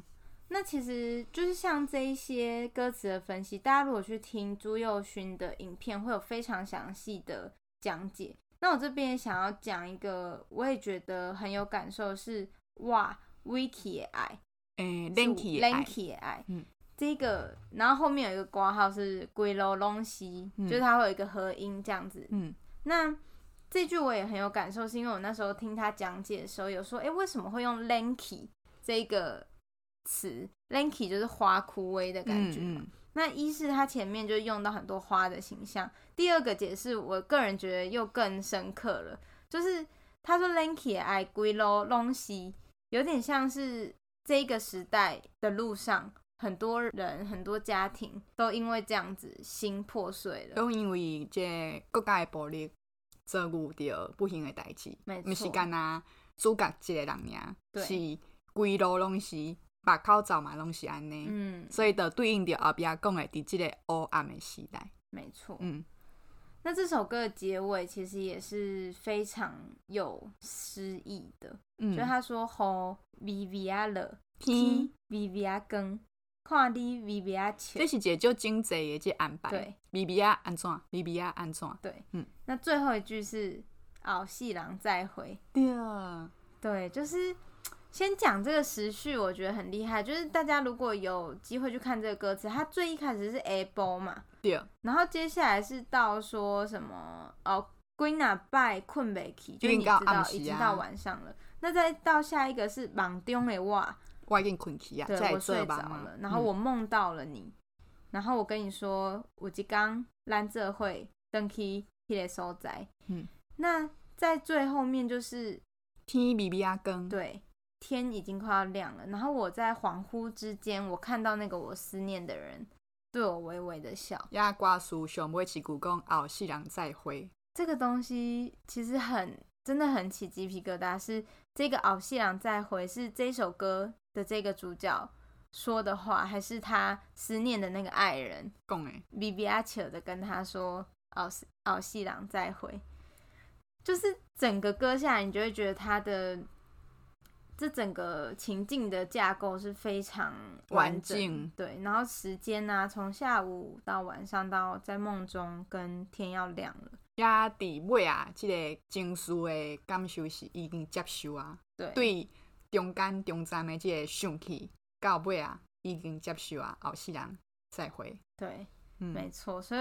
那其实就是像这一些歌词的分析，大家如果去听朱佑勋的影片，会有非常详细的讲解。那我这边想要讲一个，我也觉得很有感受是哇，Vicky 的爱，诶，Lanky 的爱，嗯，这个，然后后面有一个挂号是归路拢是，嗯、就是它会有一个合音这样子，嗯，那这句我也很有感受，是因为我那时候听他讲解的时候，有说，哎，为什么会用 Lanky 这个词？Lanky 就是花枯萎的感觉嘛。嗯。嗯那一是它前面就用到很多花的形象，第二个解释我个人觉得又更深刻了，就是他说 Lanky 爱归路拢是，有点像是这个时代的路上，很多人很多家庭都因为这样子心破碎了，都因为这国家的暴力遭遇到不幸的代志，没错，不是干那主角一个人呀，对。是归路拢是。把口罩嘛拢是安尼，嗯，所以就对应着后壁讲的，伫即个黑暗的时代，没错，嗯。那这首歌的结尾其实也是非常有诗意的，嗯，就他说：“吼，微微啊热，天微微啊光，看你微微啊笑。”这是一个经济的这安排。对，微微啊安怎？微微啊安怎？对，嗯。那最后一句是“哦，细人再回”。对啊，对，就是。先讲这个时序，我觉得很厉害。就是大家如果有机会去看这个歌词，它最一开始是 A 波嘛，对。然后接下来是到说什么哦，归那拜困未起，就你知道已经到晚上了。那再到下一个是网中的我，我已经困起啊，对，我睡着了。然后我梦到了你，然后我跟你说，有一天咱做伙回去那个所在。嗯，那在最后面就是天比比啊更，对。天已经快要亮了，然后我在恍惚之间，我看到那个我思念的人对我微微的笑。呀，挂书上尾起故宫熬细郎再会。这个东西其实很，真的很起鸡皮疙瘩。是这个后世人再回，是这首歌的这个主角说的话，还是他思念的那个爱人讲的？比比阿巧的跟他说后后世人再会，就是整个歌下来，你就会觉得他的。这整个情境的架构是非常完整，境对。然后时间呢、啊，从下午到晚上，到在梦中跟天要亮了。呀，底尾啊，这个情绪的感受是已经接受啊。对，对，中间中站的这个想起到尾啊，已经接受啊。后世人再会。对，嗯、没错。所以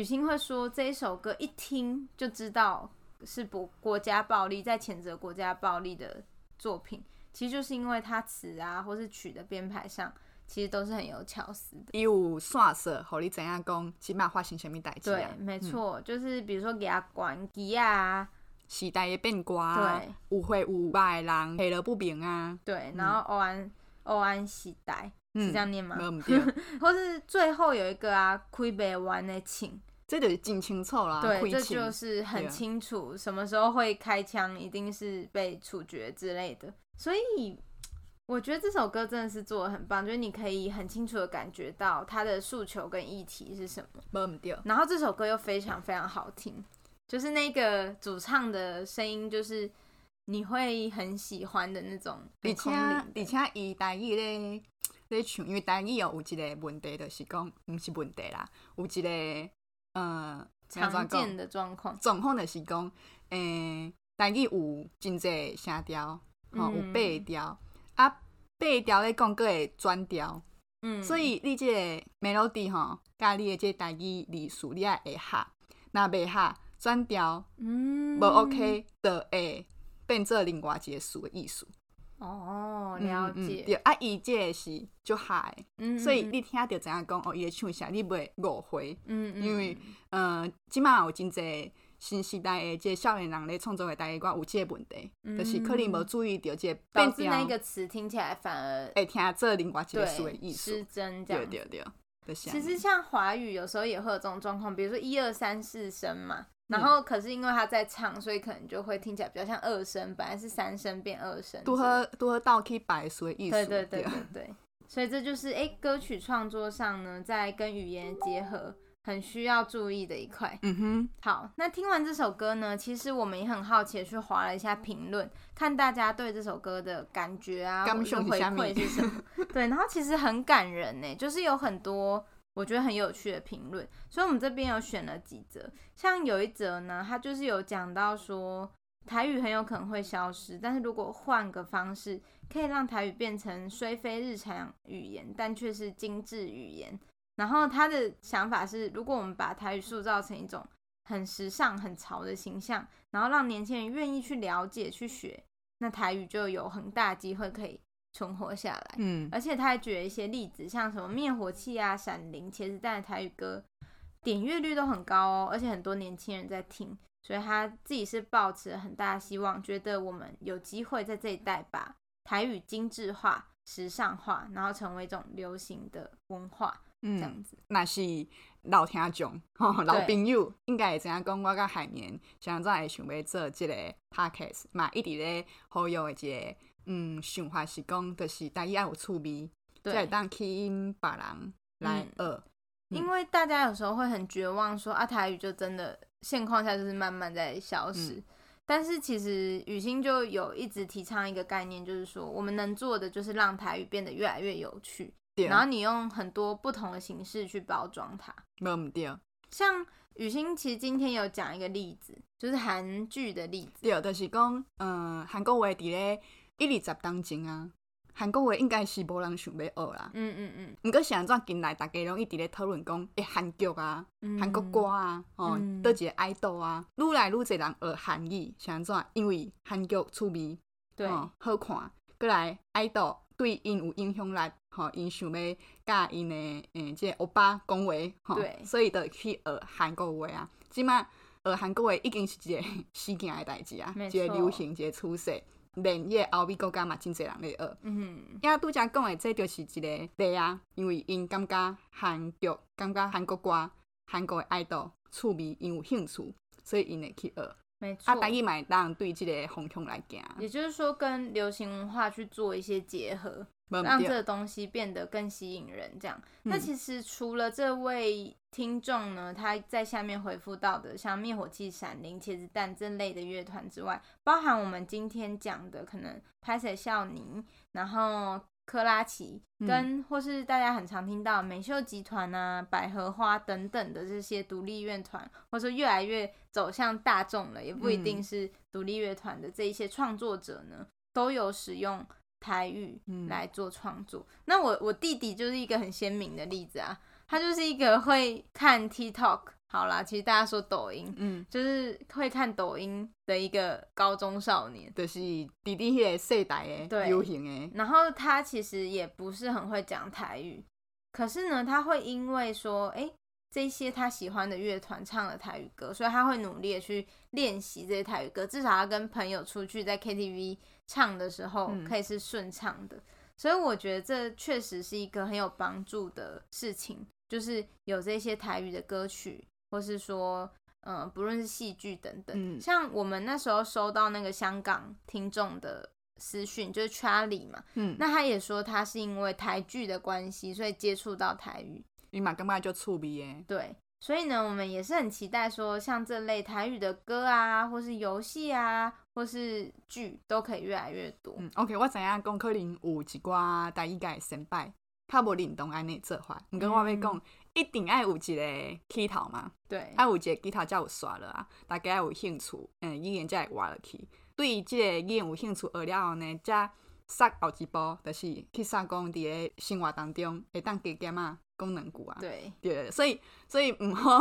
雨欣会说，这一首歌一听就知道是不国家暴力，在谴责国家暴力的。作品其实就是因为它词啊，或是曲的编排上，其实都是很有巧思的。有线索，和你怎样讲，起码发生什么代志。对，没错，嗯、就是比如说给他关机啊，时代的变卦，对，有会有坏人，黑了不平啊。对，然后欧安欧安时代、嗯、是这样念吗？没 或是最后有一个啊，开不完的请。这就真清楚啦，对，这就是很清楚什么时候会开枪，一定是被处决之类的。所以我觉得这首歌真的是做的很棒，就是你可以很清楚的感觉到他的诉求跟议题是什么。然后这首歌又非常非常好听，就是那个主唱的声音，就是你会很喜欢的那种的。而且而且伊台语咧咧唱，因为台语有有一个问题，就是讲毋是问题啦，有一个。嗯，常见的状况，状况就是讲，诶、欸，台语有真济声调，吼、嗯，有八调，啊，八调咧讲，阁会转调，嗯，所以你即个 melody 吼，甲你的这台语字数，你也会合，若袂合转调，嗯，无 OK 的会变做另外一个词的意思。哦，了解。嗯嗯、对，啊，伊这个是就嗨，嗯嗯，所以你听到怎样讲哦，伊会唱啥，你袂误会。嗯嗯。因为，呃，即马有真侪新时代的这少年人咧创作的台语歌有这个问题，嗯、就是可能无注意到这个变调，那个词听起来反而会听做另外一个词的意思。失真这样。对对对。其实像华语有时候也会有这种状况，比如说一二三四声嘛。然后，可是因为他在唱，所以可能就会听起来比较像二声，本来是三声变二声。多喝多喝倒 K 白水意思。对对对对对。所以这就是哎，歌曲创作上呢，在跟语言结合，很需要注意的一块。嗯哼。好，那听完这首歌呢，其实我们也很好奇的去划了一下评论，看大家对这首歌的感觉啊，或者回馈是什么。对，然后其实很感人呢，就是有很多。我觉得很有趣的评论，所以我们这边有选了几则，像有一则呢，他就是有讲到说台语很有可能会消失，但是如果换个方式，可以让台语变成虽非日常语言，但却是精致语言。然后他的想法是，如果我们把台语塑造成一种很时尚、很潮的形象，然后让年轻人愿意去了解、去学，那台语就有很大机会可以。存活下来，嗯，而且他还举了一些例子，像什么灭火器啊、闪灵、茄子蛋的台语歌，点阅率都很高哦，而且很多年轻人在听，所以他自己是抱持了很大的希望，觉得我们有机会在这一代把台语精致化、时尚化，然后成为一种流行的文化，嗯，这样子。那是老听众、老朋友对应该会知影讲，我跟海绵现在会想要做这个 podcast 嘛，一直咧好用的这个。嗯，想法是讲，就是大家有趣味，对，当吸引别人来学。嗯、因为大家有时候会很绝望说，说啊，台语就真的现况下就是慢慢在消失。嗯、但是其实雨欣就有一直提倡一个概念，就是说我们能做的就是让台语变得越来越有趣，对然后你用很多不同的形式去包装它。没有对，像雨欣其实今天有讲一个例子，就是韩剧的例子。对，就是讲，嗯，韩国话伫咧一二十当前啊。韩国话应该是无人想要学啦，嗯嗯嗯。毋过是安怎近来大家拢一直咧讨论讲，诶，韩剧啊，韩国歌啊，哦，倒一个爱豆啊，愈来愈侪人学韩语，是安怎？因为韩剧趣味，对，好看，过来爱豆对因有影响力，吼，因想要甲因诶，诶，即个欧巴讲话，吼，对，所以就去学韩国话啊。即马学韩国话已经是一个 时行的代志啊，一个流行，一个趋势。连夜欧美国家嘛，真侪人咧学。嗯哼，因为拄则讲诶，这就是一个例啊。因为因感觉韩剧、感觉韩国歌、韩国诶爱豆趣味，因有兴趣，所以因会去学。没错。啊，台语嘛会当对这个方向来行。也就是说，跟流行文化去做一些结合。让这个东西变得更吸引人，这样。那其实除了这位听众呢，他在下面回复到的，像灭火器、闪灵、茄子蛋这类的乐团之外，包含我们今天讲的可能拍谢少年，然后科拉奇，跟或是大家很常听到美秀集团啊、百合花等等的这些独立乐团，或者说越来越走向大众了，也不一定是独立乐团的这一些创作者呢，都有使用。台语来做创作，嗯、那我我弟弟就是一个很鲜明的例子啊，他就是一个会看 TikTok，好啦，其实大家说抖音，嗯，就是会看抖音的一个高中少年，就是弟弟那个世代的流行的。然后他其实也不是很会讲台语，可是呢，他会因为说，哎、欸，这些他喜欢的乐团唱了台语歌，所以他会努力的去练习这些台语歌，至少要跟朋友出去在 KTV。唱的时候可以是顺畅的，嗯、所以我觉得这确实是一个很有帮助的事情，就是有这些台语的歌曲，或是说，嗯、呃，不论是戏剧等等，嗯、像我们那时候收到那个香港听众的私讯，就是 Charlie 嘛，嗯，那他也说他是因为台剧的关系，所以接触到台语，你嘛干嘛就触鼻耶？对。所以呢，我们也是很期待说，像这类台语的歌啊，或是游戏啊，或是剧，都可以越来越多。嗯，OK，我知影讲可能有一寡台语界先辈，他无认同安尼做法。毋过我要讲，一定爱有一个起头嘛。对，爱有一个起头才有刷了啊，大家有兴趣，嗯，语言才会活落去。对于这个语言有兴趣学了后呢，才杀后一步，就是去杀讲伫个生活当中会当加减啊。功能股啊，对对，所以所以毋好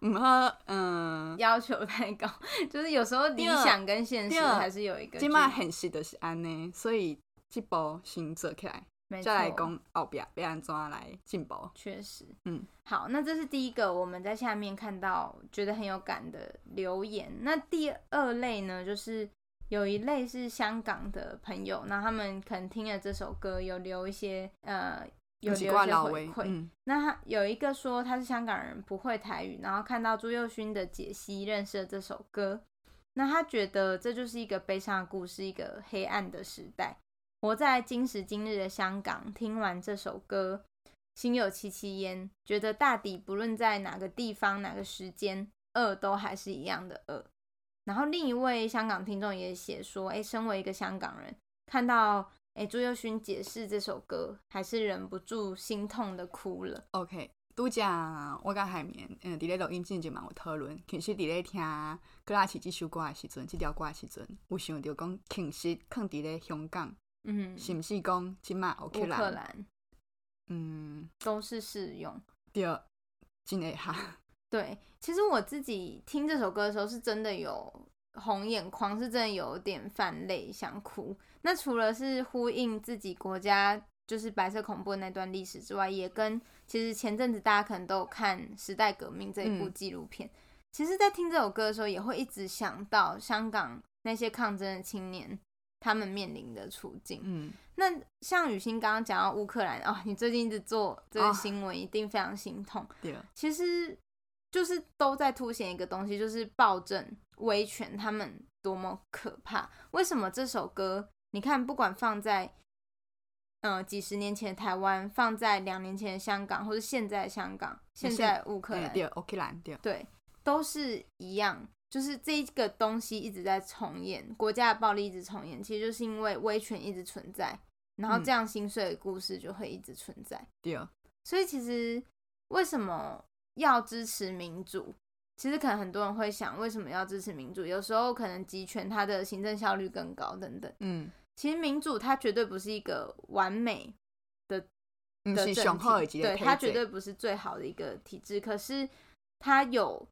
唔好，嗯，要求太高，就是有时候理想跟现实还是有一个。起码现实的是安尼，所以这步先做起来，错再来讲后边要安怎来进步。确实，嗯，好，那这是第一个我们在下面看到觉得很有感的留言。那第二类呢，就是有一类是香港的朋友，那他们可能听了这首歌，有留一些呃。有留一些回馈，嗯、那他有一个说他是香港人，不会台语，然后看到朱佑勋的解析，认识了这首歌。那他觉得这就是一个悲伤的故事，一个黑暗的时代。活在今时今日的香港，听完这首歌，心有戚戚焉，觉得大抵不论在哪个地方、哪个时间，恶都还是一样的恶。然后另一位香港听众也写说：“哎，身为一个香港人，看到。”哎，朱宥勋解释这首歌，还是忍不住心痛的哭了。OK，拄则我甲海绵，嗯，伫咧录音之前嘛有讨论，其实伫咧听珂拉琪这首歌的时阵，这条歌的时阵，有想到讲，其实囥伫咧香港，嗯哼，是毋是讲即马乌克兰，嗯，都是适用。第二，真的哈。对，其实我自己听这首歌的时候，是真的有。红眼眶是真的有点泛泪，想哭。那除了是呼应自己国家就是白色恐怖的那段历史之外，也跟其实前阵子大家可能都有看《时代革命》这一部纪录片。嗯、其实，在听这首歌的时候，也会一直想到香港那些抗争的青年他们面临的处境。嗯，那像雨欣刚刚讲到乌克兰哦，你最近一直做这个新闻，一定非常心痛。对、哦，其实就是都在凸显一个东西，就是暴政。威权他们多么可怕？为什么这首歌？你看，不管放在嗯、呃、几十年前的台湾，放在两年前的香港，或者现在的香港，现在乌克兰，对，乌克兰，对，对，都是一样，就是这个东西一直在重演，国家的暴力一直重演，其实就是因为威权一直存在，然后这样心碎的故事就会一直存在。对、啊，所以其实为什么要支持民主？其实可能很多人会想，为什么要支持民主？有时候可能集权它的行政效率更高等等。嗯，其实民主它绝对不是一个完美的的对，它绝对不是最好的一个体制，可是它有。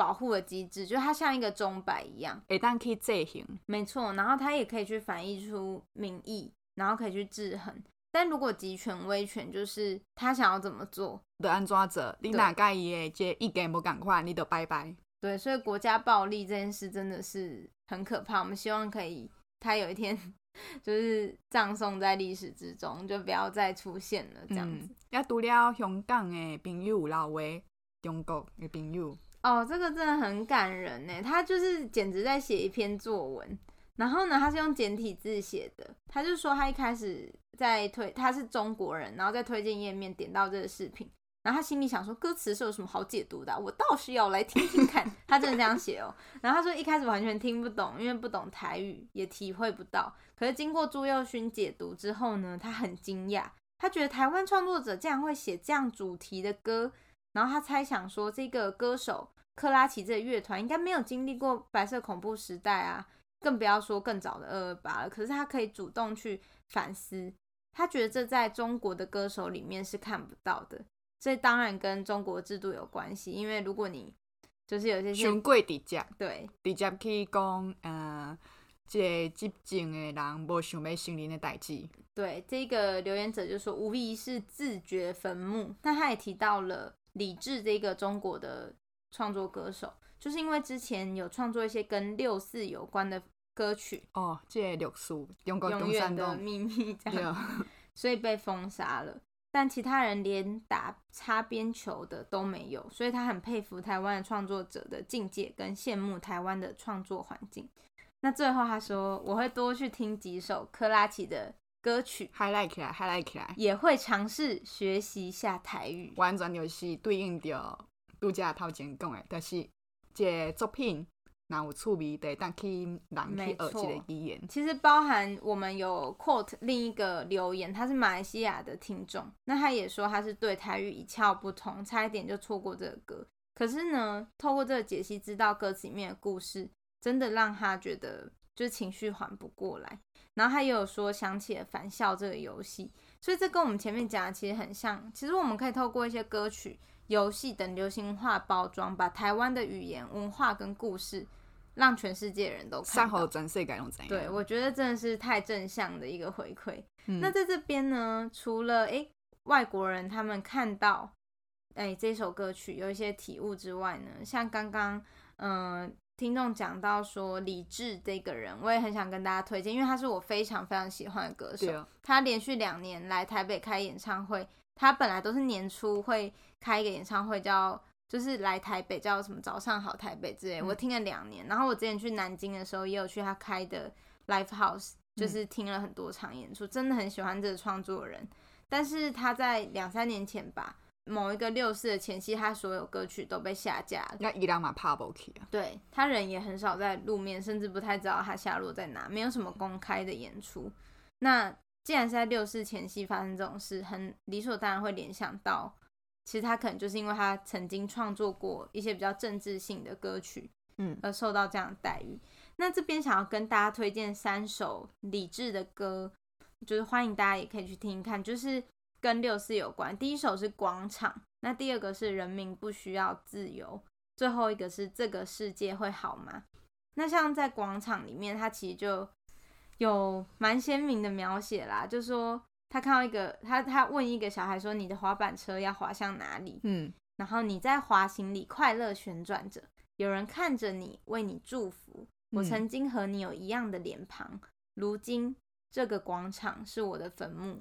保护的机制，就它像一个钟摆一样，一旦可以制衡，没错。然后它也可以去反映出民意，然后可以去制衡。但如果集权威权，就是他想要怎么做，的安怎做。你哪介意诶这一点不赶快，你就拜拜。对，所以国家暴力这件事真的是很可怕。我们希望可以，它有一天 就是葬送在历史之中，就不要再出现了这样子。也除了香港的朋友，老外中国的朋友。哦，这个真的很感人呢。他就是简直在写一篇作文，然后呢，他是用简体字写的。他就说他一开始在推，他是中国人，然后在推荐页面点到这个视频，然后他心里想说，歌词是有什么好解读的？我倒是要来听听看。他真的这样写哦。然后他说一开始完全听不懂，因为不懂台语，也体会不到。可是经过朱佑勋解读之后呢，他很惊讶，他觉得台湾创作者竟然会写这样主题的歌。然后他猜想说，这个歌手克拉奇这个乐团应该没有经历过白色恐怖时代啊，更不要说更早的二二八了。可是他可以主动去反思，他觉得这在中国的歌手里面是看不到的。这当然跟中国制度有关系，因为如果你就是有些权贵直接对直接去讲，呃，这个执政的人不想要承认的代志。对，这个留言者就说无疑是自掘坟墓。那他也提到了。李志这个中国的创作歌手，就是因为之前有创作一些跟六四有关的歌曲哦，这六四永远的秘密这样，所以被封杀了。但其他人连打擦边球的都没有，所以他很佩服台湾的创作者的境界，跟羡慕台湾的创作环境。那最后他说，我会多去听几首珂拉奇的。歌曲 highlight 起来，highlight 起来，也会尝试学习一下台语。完全就是对应着杜家头前讲的，但是这作品那有趣味，得当去人去耳机的语言。其实包含我们有 quote 另一个留言，他是马来西亚的听众，那他也说他是对台语一窍不通，差一点就错过这个歌。可是呢，透过这个解析，知道歌词里面的故事，真的让他觉得就是情绪缓不过来。然后他也有说想起了返校这个游戏，所以这跟我们前面讲的其实很像。其实我们可以透过一些歌曲、游戏等流行化包装，把台湾的语言、文化跟故事，让全世界人都看到。对，我觉得真的是太正向的一个回馈。嗯、那在这边呢，除了诶外国人他们看到诶这首歌曲有一些体悟之外呢，像刚刚嗯。呃听众讲到说李志这个人，我也很想跟大家推荐，因为他是我非常非常喜欢的歌手。哦、他连续两年来台北开演唱会，他本来都是年初会开一个演唱会叫，叫就是来台北叫什么早上好台北之类。嗯、我听了两年，然后我之前去南京的时候也有去他开的 Live House，就是听了很多场演出，嗯、真的很喜欢这个创作人。但是他在两三年前吧。某一个六四的前夕，他所有歌曲都被下架了。那伊朗嘛怕不起啊？对，他人也很少在露面，甚至不太知道他下落在哪，没有什么公开的演出。那既然是在六四前夕发生这种事，很理所当然会联想到，其实他可能就是因为他曾经创作过一些比较政治性的歌曲，嗯，而受到这样的待遇。嗯、那这边想要跟大家推荐三首李志的歌，就是欢迎大家也可以去听听看，就是。跟六四有关，第一首是广场，那第二个是人民不需要自由，最后一个是这个世界会好吗？那像在广场里面，他其实就有蛮鲜明的描写啦，就说他看到一个，他他问一个小孩说：“你的滑板车要滑向哪里？”嗯，然后你在滑行里快乐旋转着，有人看着你为你祝福。我曾经和你有一样的脸庞，嗯、如今这个广场是我的坟墓。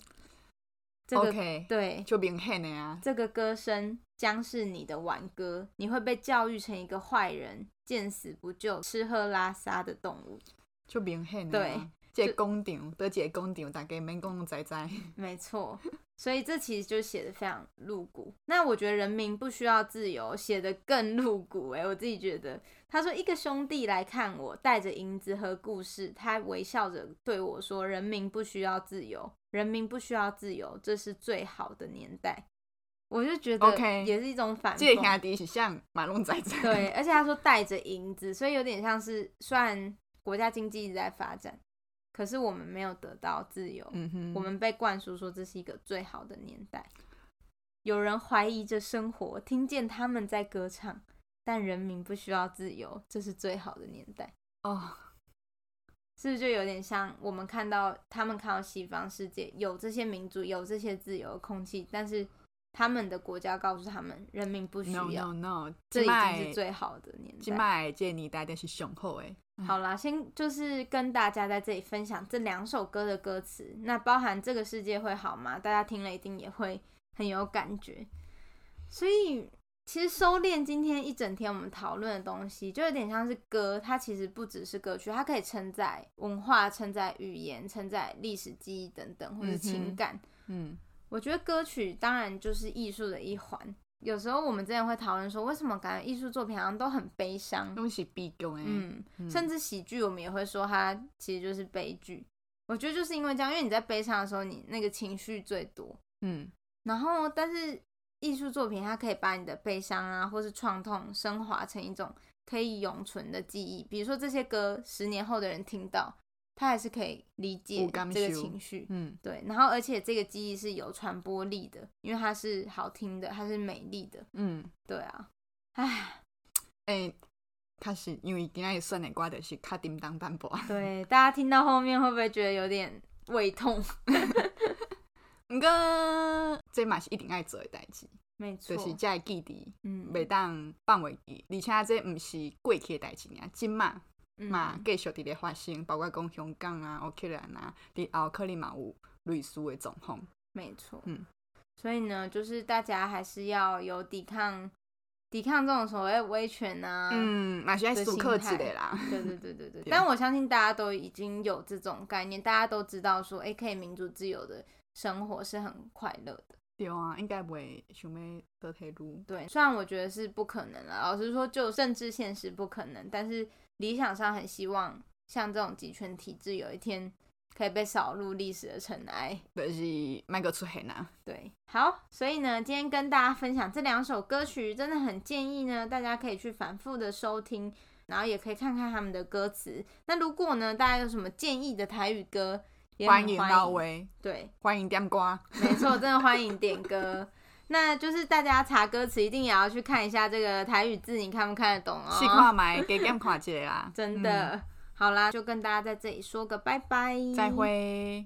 这个 Okay, 对，就明显的呀。这个歌声将是你的挽歌，你会被教育成一个坏人，见死不救、吃喝拉撒的动物。就明显的。对，这工厂，这工厂，大家免讲仔仔。没错，所以这其实就写的非常露骨。那我觉得人民不需要自由写的更露骨哎、欸，我自己觉得。他说一个兄弟来看我，带着银子和故事，他微笑着对我说：“人民不需要自由，人民不需要自由，这是最好的年代。”我就觉得也是一种反讽。这兄弟是像马龙仔仔。对，而且他说带着银子，所以有点像是虽然国家经济一直在发展。可是我们没有得到自由，嗯哼，我们被灌输说这是一个最好的年代。有人怀疑着生活，听见他们在歌唱，但人民不需要自由，这是最好的年代。哦，是不是就有点像我们看到他们看到西方世界有这些民主，有这些自由的空气，但是他们的国家告诉他们，人民不需要。No no no，这已经是最好的年代。今麦这年代是雄厚哎。好啦，先就是跟大家在这里分享这两首歌的歌词，那包含这个世界会好吗？大家听了一定也会很有感觉。所以其实收敛今天一整天我们讨论的东西，就有点像是歌，它其实不只是歌曲，它可以承载文化、承载语言、承载历史记忆等等，或者情感。嗯，我觉得歌曲当然就是艺术的一环。有时候我们之前会讨论说，为什么感觉艺术作品好像都很悲伤，东西悲剧哎，嗯，甚至喜剧我们也会说它其实就是悲剧。我觉得就是因为这样，因为你在悲伤的时候，你那个情绪最多，嗯，然后但是艺术作品它可以把你的悲伤啊，或是创痛升华成一种可以永存的记忆，比如说这些歌十年后的人听到。他还是可以理解这个情绪，嗯，对，然后而且这个记忆是有传播力的，因为它是好听的，它是美丽的，嗯，对啊，唉，哎、欸，开始因为今天算的歌就是卡叮当淡薄，对，大家听到后面会不会觉得有点胃痛？不过这嘛是一定爱做的代志，没错，就是这个记忆，嗯，袂当放袂记，而且这不是过去的代志啊，今嘛。嘛，继续伫咧发生，包括讲香港啊、乌克兰啊，伫后可能嘛有类似的状况。没错，嗯，所以呢，就是大家还是要有抵抗、抵抗这种所谓威权啊，嗯，嘛是爱时刻记的啦。对对对对 对。但我相信大家都已经有这种概念，大家都知道说，哎、欸，可以民主自由的生活是很快乐的。对啊，应该不会想要倒退路。对，虽然我觉得是不可能了，老实说，就政治现实不可能，但是。理想上很希望像这种集权体制有一天可以被扫入历史的尘埃，可是麦克出黑呐。对，好，所以呢，今天跟大家分享这两首歌曲，真的很建议呢，大家可以去反复的收听，然后也可以看看他们的歌词。那如果呢，大家有什么建议的台语歌，也欢迎到位，对，欢迎点歌，没错，真的欢迎点歌。那就是大家查歌词一定也要去看一下这个台语字，你看不看得懂哦？细看买，给点看一下啦。真的，嗯、好啦，就跟大家在这里说个拜拜，再会。